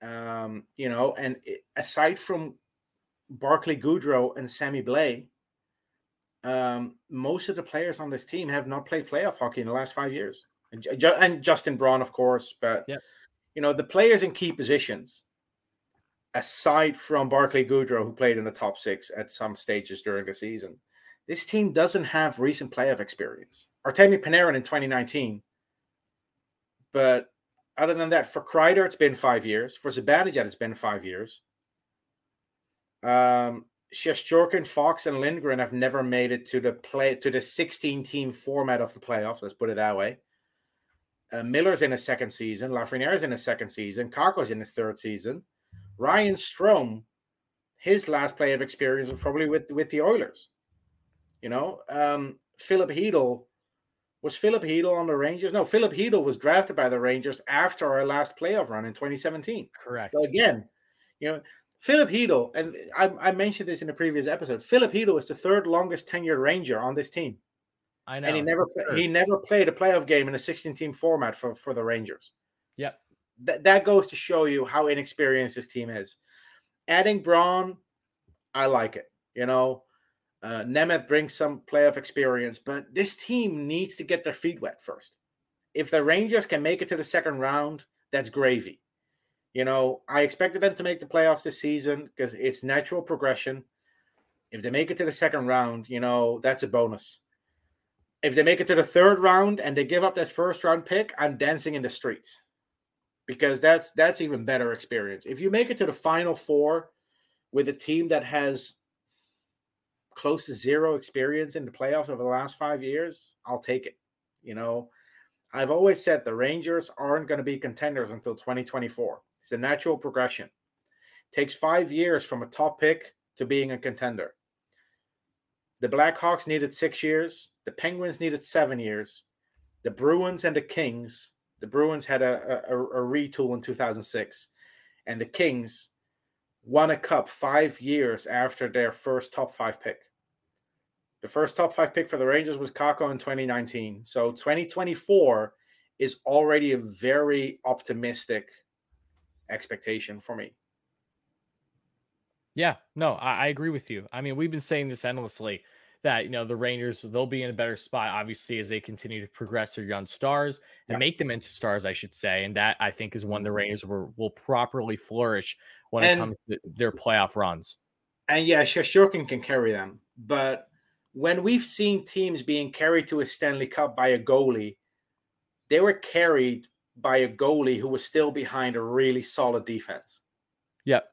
Um, you know, and aside from Barclay Goodrow and Sammy Blais, um, most of the players on this team have not played playoff hockey in the last five years, and, and Justin Braun, of course. But you know the players in key positions, aside from Barclay Goodrow, who played in the top six at some stages during the season, this team doesn't have recent playoff experience. Artemi Panarin in 2019, but other than that, for Kreider, it's been five years. For Zibanejad, it's been five years. Um, Shesterkin, Fox, and Lindgren have never made it to the play to the 16 team format of the playoffs. Let's put it that way. Uh, Miller's in his second season. Lafreniere's in his second season. Kakko's in his third season. Ryan Strome, his last play of experience was probably with with the Oilers. You know, um, Filip Chytil was Filip Chytil on the Rangers. No, Filip Chytil was drafted by the Rangers after our last playoff run in 2017. Correct. So again, you know, Filip Chytil, and I, I, mentioned this in a previous episode. Filip Chytil is the third longest tenured Ranger on this team. I know, and he never he never played a playoff game in a 16 team format for for the Rangers. Yep, that that goes to show you how inexperienced this team is. Adding Braun, I like it. You know, uh, Nemeth brings some playoff experience, but this team needs to get their feet wet first. If the Rangers can make it to the second round, that's gravy. You know, I expected them to make the playoffs this season because it's natural progression. If they make it to the second round, you know, that's a bonus. If they make it to the third round and they give up that first round pick, I'm dancing in the streets because that's that's even better experience. If you make it to the final four with a team that has close to zero experience in the playoffs over the last five years, I'll take it. You know, I've always said the Rangers aren't going to be contenders until 2024. It's a natural progression. Takes five years from a top pick to being a contender. The Blackhawks needed six years. The Penguins needed seven years. The Bruins and the Kings. The Bruins had a, a, a retool in 2006, and the Kings won a cup five years after their first top five pick. The first top five pick for the Rangers was Kakko in 2019. So 2024 is already a very optimistic expectation for me. Yeah, no, I, I, agree with you. I mean, we've been saying this endlessly that you know the Rangers they'll be in a better spot, obviously, as they continue to progress their young stars and yeah. make them into stars, I should say. And that I think is when the mm-hmm. Rangers will, will properly flourish when and, it comes to their playoff runs. And yeah, Shesterkin can carry them, but when we've seen teams being carried to a Stanley Cup by a goalie, they were carried by a goalie who was still behind a really solid defense. Yep.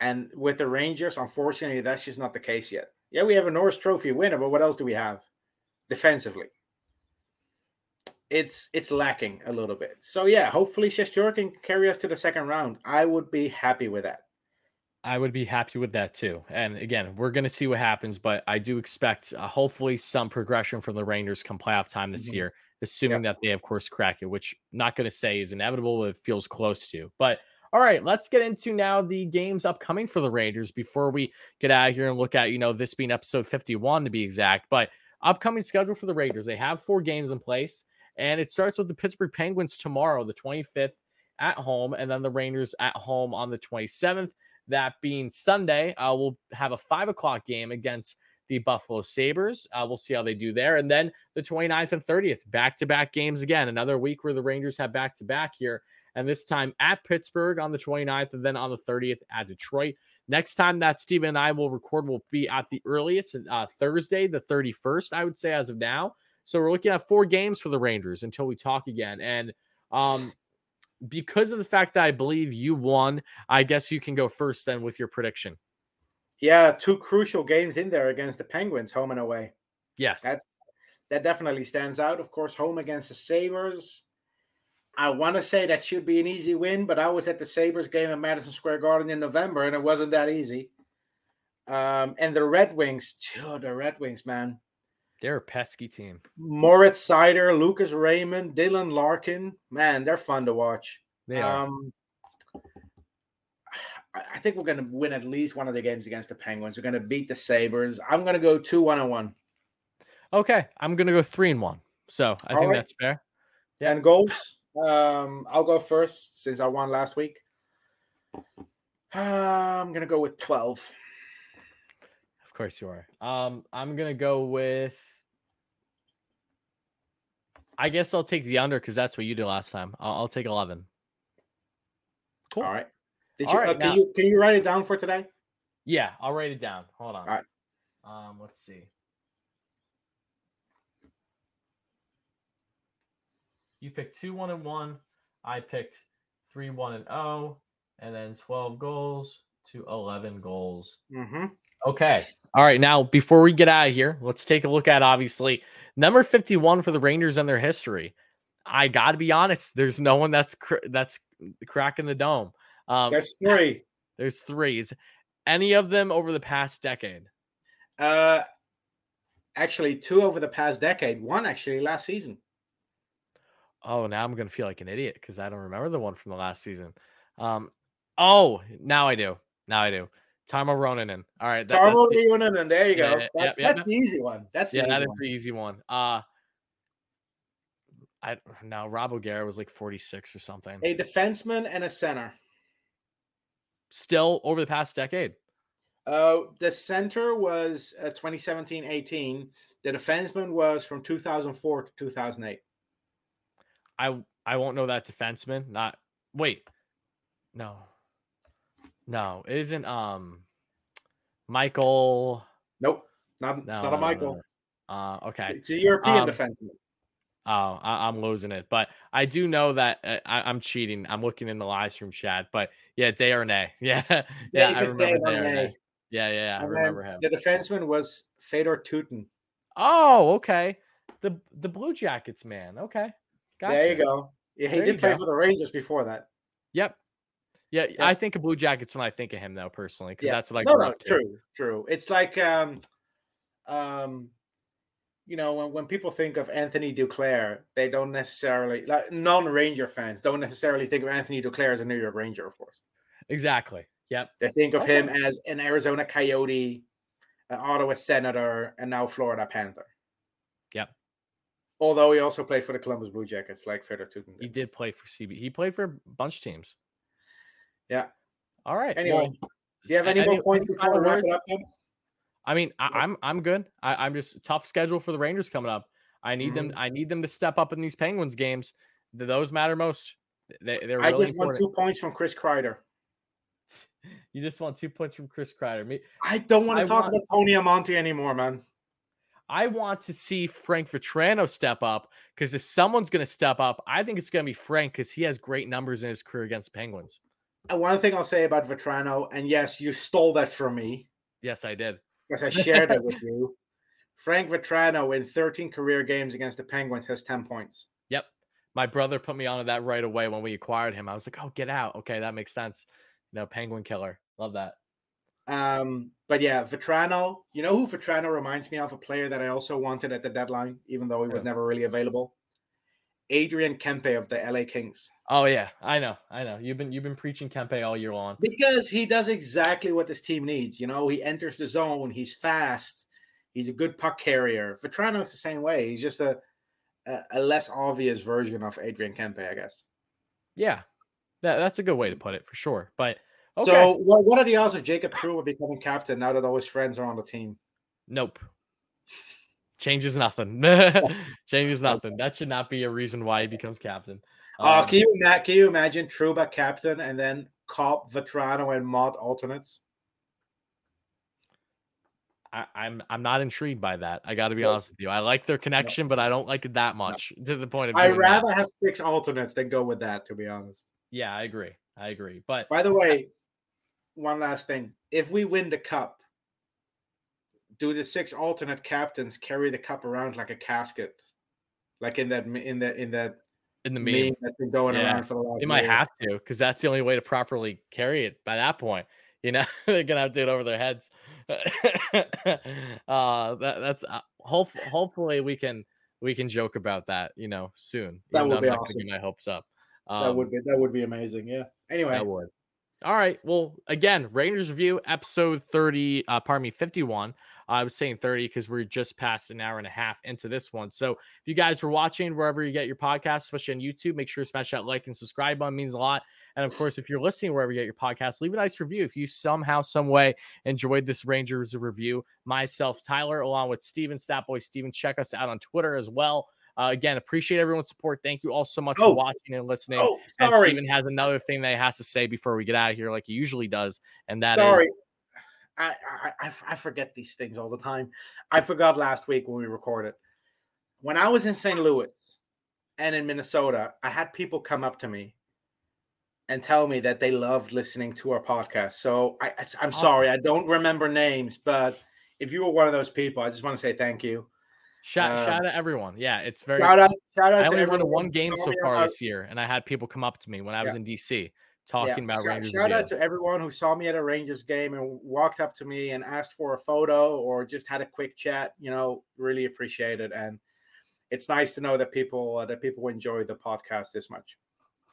And with the Rangers, unfortunately, that's just not the case yet. Yeah, we have a Norris Trophy winner, but what else do we have defensively? It's it's lacking a little bit. So yeah, hopefully Shesterkin can carry us to the second round. I would be happy with that. I would be happy with that too. And again, we're going to see what happens, but I do expect uh, hopefully some progression from the Rangers come playoff time this mm-hmm. year, assuming yep. that they, of course, crack it, which I'm not going to say is inevitable. It feels close to. But all right, let's get into now the games upcoming for the Rangers before we get out of here and look at, you know, this being episode 51 to be exact. But upcoming schedule for the Rangers, they have four games in place, and it starts with the Pittsburgh Penguins tomorrow, the 25th at home, and then the Rangers at home on the 27th. That being Sunday, uh, we'll have a five o'clock game against the Buffalo Sabres. Uh, we'll see how they do there. And then the 29th and 30th, back to back games again. Another week where the Rangers have back to back here. And this time at Pittsburgh on the 29th, and then on the 30th at Detroit. Next time that Steven and I will record will be at the earliest uh, Thursday, the 31st, I would say, as of now. So we're looking at four games for the Rangers until we talk again. And um, because of the fact that I believe you won, I guess you can go first then with your prediction. Yeah, two crucial games in there against the Penguins, home and away. Yes. That's that definitely stands out. Of course, home against the Sabres. I want to say that should be an easy win, but I was at the Sabres game at Madison Square Garden in November, and it wasn't that easy. Um, and the Red Wings, oh, the Red Wings, man. They're a pesky team. Moritz Seider, Lucas Raymond, Dylan Larkin. Man, they're fun to watch. They are. Um, I think we're going to win at least one of the games against the Penguins. We're going to beat the Sabres. I'm going to go 2 1 and 1. Okay. I'm going to go 3 and 1. So I All think right. that's fair. Yeah. And goals? Um, I'll go first since I won last week. Uh, [SIGHS] I'm going to go with 12 Of course you are. Um, I'm gonna go with. I guess I'll take the under because that's what you did last time. I'll, I'll, take eleven. Cool. All right. Did you, uh, can now, you can you write it down for today? Yeah, I'll write it down. Hold on. All right. Um, let's see. You picked two, one, and one. I picked three, one, and oh, and then twelve goals to eleven goals. Mm-hmm. Okay. All right. Now, before we get out of here, let's take a look at obviously number 51 for the Rangers and their history. I got to be honest, there's no one that's cr- that's cracking the dome. Um, there's three. There's threes. Any of them over the past decade? Uh, actually, two over the past decade. One actually last season. Oh, now I'm gonna feel like an idiot because I don't remember the one from the last season. Um, oh, now I do. Now I do. Tarmo Reunanen. All right. That, Tarmo Reunanen. There you go. Yeah, that's yeah, that's the easy one. That's yeah, that is the easy one. Uh I now Rob O'Gara was like 46 or something. A defenseman and a center. Still over the past decade. Uh, the center was uh, 2017-18. The defenseman was from 2004 to 2008. I I won't know that defenseman. Not wait. No. No, it isn't. Um, Michael. Nope, not. No, it's not a Michael. Uh, okay. It's a European um, defenseman. Oh, I, am losing it, but I do know that uh, I, am cheating. I'm looking in the live stream chat, but yeah, Desharnais. [LAUGHS] Yeah, yeah, yeah I remember Desharnais. Yeah, yeah, yeah. I And remember him. the defenseman was Fedor Tyutin. Oh, okay. The the Blue Jackets man. Okay. Gotcha. There you go. Yeah, he There did play go. for the Rangers before that. Yep. Yeah, Yeah. I think of Blue Jackets when I think of him though, personally, because Yeah. that's what I no, no, up to. true, true. It's like um, um, you know, when, when people think of Anthony Duclair, they don't necessarily like non-Ranger fans don't necessarily think of Anthony Duclair as a New York Ranger, of course. Exactly. Yep. They think of Okay. him as an Arizona Coyote, an Ottawa Senator, and now Florida Panther. Yep. Although he also played for the Columbus Blue Jackets, like Fedor Tyutin. He did. did play for CB. He played for a bunch of teams. Yeah. All right. Anyway, well, Do you have any, more points before final we wrap words? it up? Then? I mean, I, I'm I'm good. I, I'm just tough schedule for the Rangers coming up. I need them. Mm-hmm. I need them to step up in these Penguins games. Th- Those matter most. They, they're I really just want two points from Chris Kreider. [LAUGHS] You just want two points from Chris Kreider. Me, I don't want I to talk want- about Tony Amonte anymore, man. I want to see Frank Vatrano step up because if someone's going to step up, I think it's going to be Frank because he has great numbers in his career against Penguins. And one thing I'll say about Vatrano, and yes, you stole that from me Yes, I did. Because I [LAUGHS] shared it with you. Frank Vatrano in 13 career games against the Penguins has 10 points. Yep. My brother put me onto that right away when we acquired him. I was like, oh, get out. Okay, that makes sense. You know, Penguin killer. Love that. Um, but yeah, Vatrano, you know who Vatrano reminds me of? A player that I also wanted at the deadline, even though he was Yeah. never really available. Adrian Kempe of the LA Kings. Oh yeah, I know, I know. You've been you've been preaching Kempe all year long. Because he does exactly what this team needs. You know, he enters the zone, he's fast, he's a good puck carrier. Vatrano's the same way. He's just a a, a less obvious version of Adrian Kempe, I guess. Yeah, that, that's a good way to put it for sure. But okay, So, what, what are the odds of Jacob Trouba becoming captain now that all his friends are on the team? nope. Changes nothing. [LAUGHS] Changes nothing. That should not be a reason why he becomes captain. Uh, Um, can you ima- can you imagine Trouba captain and then Copp, Vatrano, and Motte alternates? I, I'm I'm not intrigued by that. I got to be Nope. honest with you. I like their connection, but I don't like it that much to the point of. I'd doing that. rather have six alternates than go with that, to be honest. Yeah, I agree. I agree. But By the way, one last thing: if we win the cup, do the six alternate captains carry the cup around like a casket, like in that in that in that in the meme, meme, that's been going Yeah. around for the last? they might year? have to because that's the only way to properly carry it. By that point, you know, [LAUGHS] they're gonna have to do it over their heads. [LAUGHS] uh, that, that's uh, hope, hopefully we can we can joke about that. You know, soon. That would be I'm not gonna awesome. My hopes up. That Um, would be that would be amazing. Yeah. Anyway, That would. All right. Well, again, Rangers review episode 30, uh, pardon me, 51. I was saying 30 because we're just past an hour and a half into this one. So if you guys were watching wherever you get your podcast, especially on YouTube, make sure to smash that like and subscribe button. It means a lot. And of course, if you're listening wherever you get your podcast, leave a nice review. If you somehow, some way enjoyed this Rangers review, myself, Tyler, along with Steven, Statboy Steven, check us out on Twitter as well. Uh, again, appreciate everyone's support. Thank you all so much Oh. for watching and listening. oh And sorry, Steven has another thing that he has to say before we get out of here, like he usually does, and that is sorry. I, I I I forget these things all the time. I forgot last week when we recorded. When I was in St. Louis and in Minnesota, I had people come up to me and tell me that they loved listening to our podcast. So I, I am sorry, I don't remember names, but if you were one of those people, I just want to say thank you. shout, um, shout out everyone. Yeah, it's very. Shout out, shout out I to only everyone one game so far this year, and I had people come up to me when I was Yeah. in DC Yeah, talking about shout, Rangers. shout out to everyone who saw me at a Rangers game and walked up to me and asked for a photo or just had a quick chat. You know, really appreciate it, and it's nice to know that people uh, that people enjoy the podcast this much.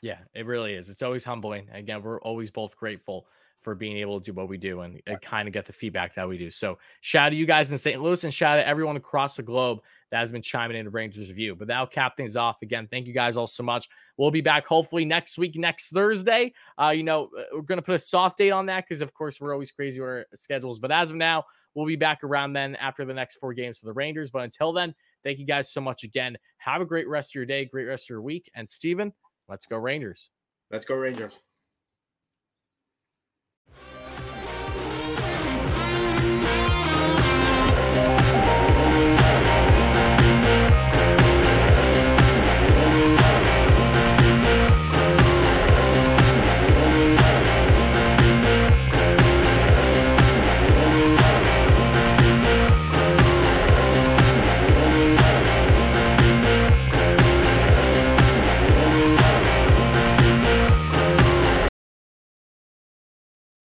Yeah, it really is. It's always humbling. Again, we're always both grateful for being able to do what we do and, and kind of get the feedback that we do. So shout out to you guys in St. Louis and shout out to everyone across the globe that has been chiming in to Rangers Review. But that'll cap things off. Again, thank you guys all so much. We'll be back hopefully next week, next Thursday. Uh, you know, uh, we're gonna put a soft date on that because of course we're always crazy with our schedules. But as of now, we'll be back around then after the next four games for the Rangers. But until then, thank you guys so much again. Have a great rest of your day, great rest of your week. And Steven, let's go Rangers. Let's go Rangers.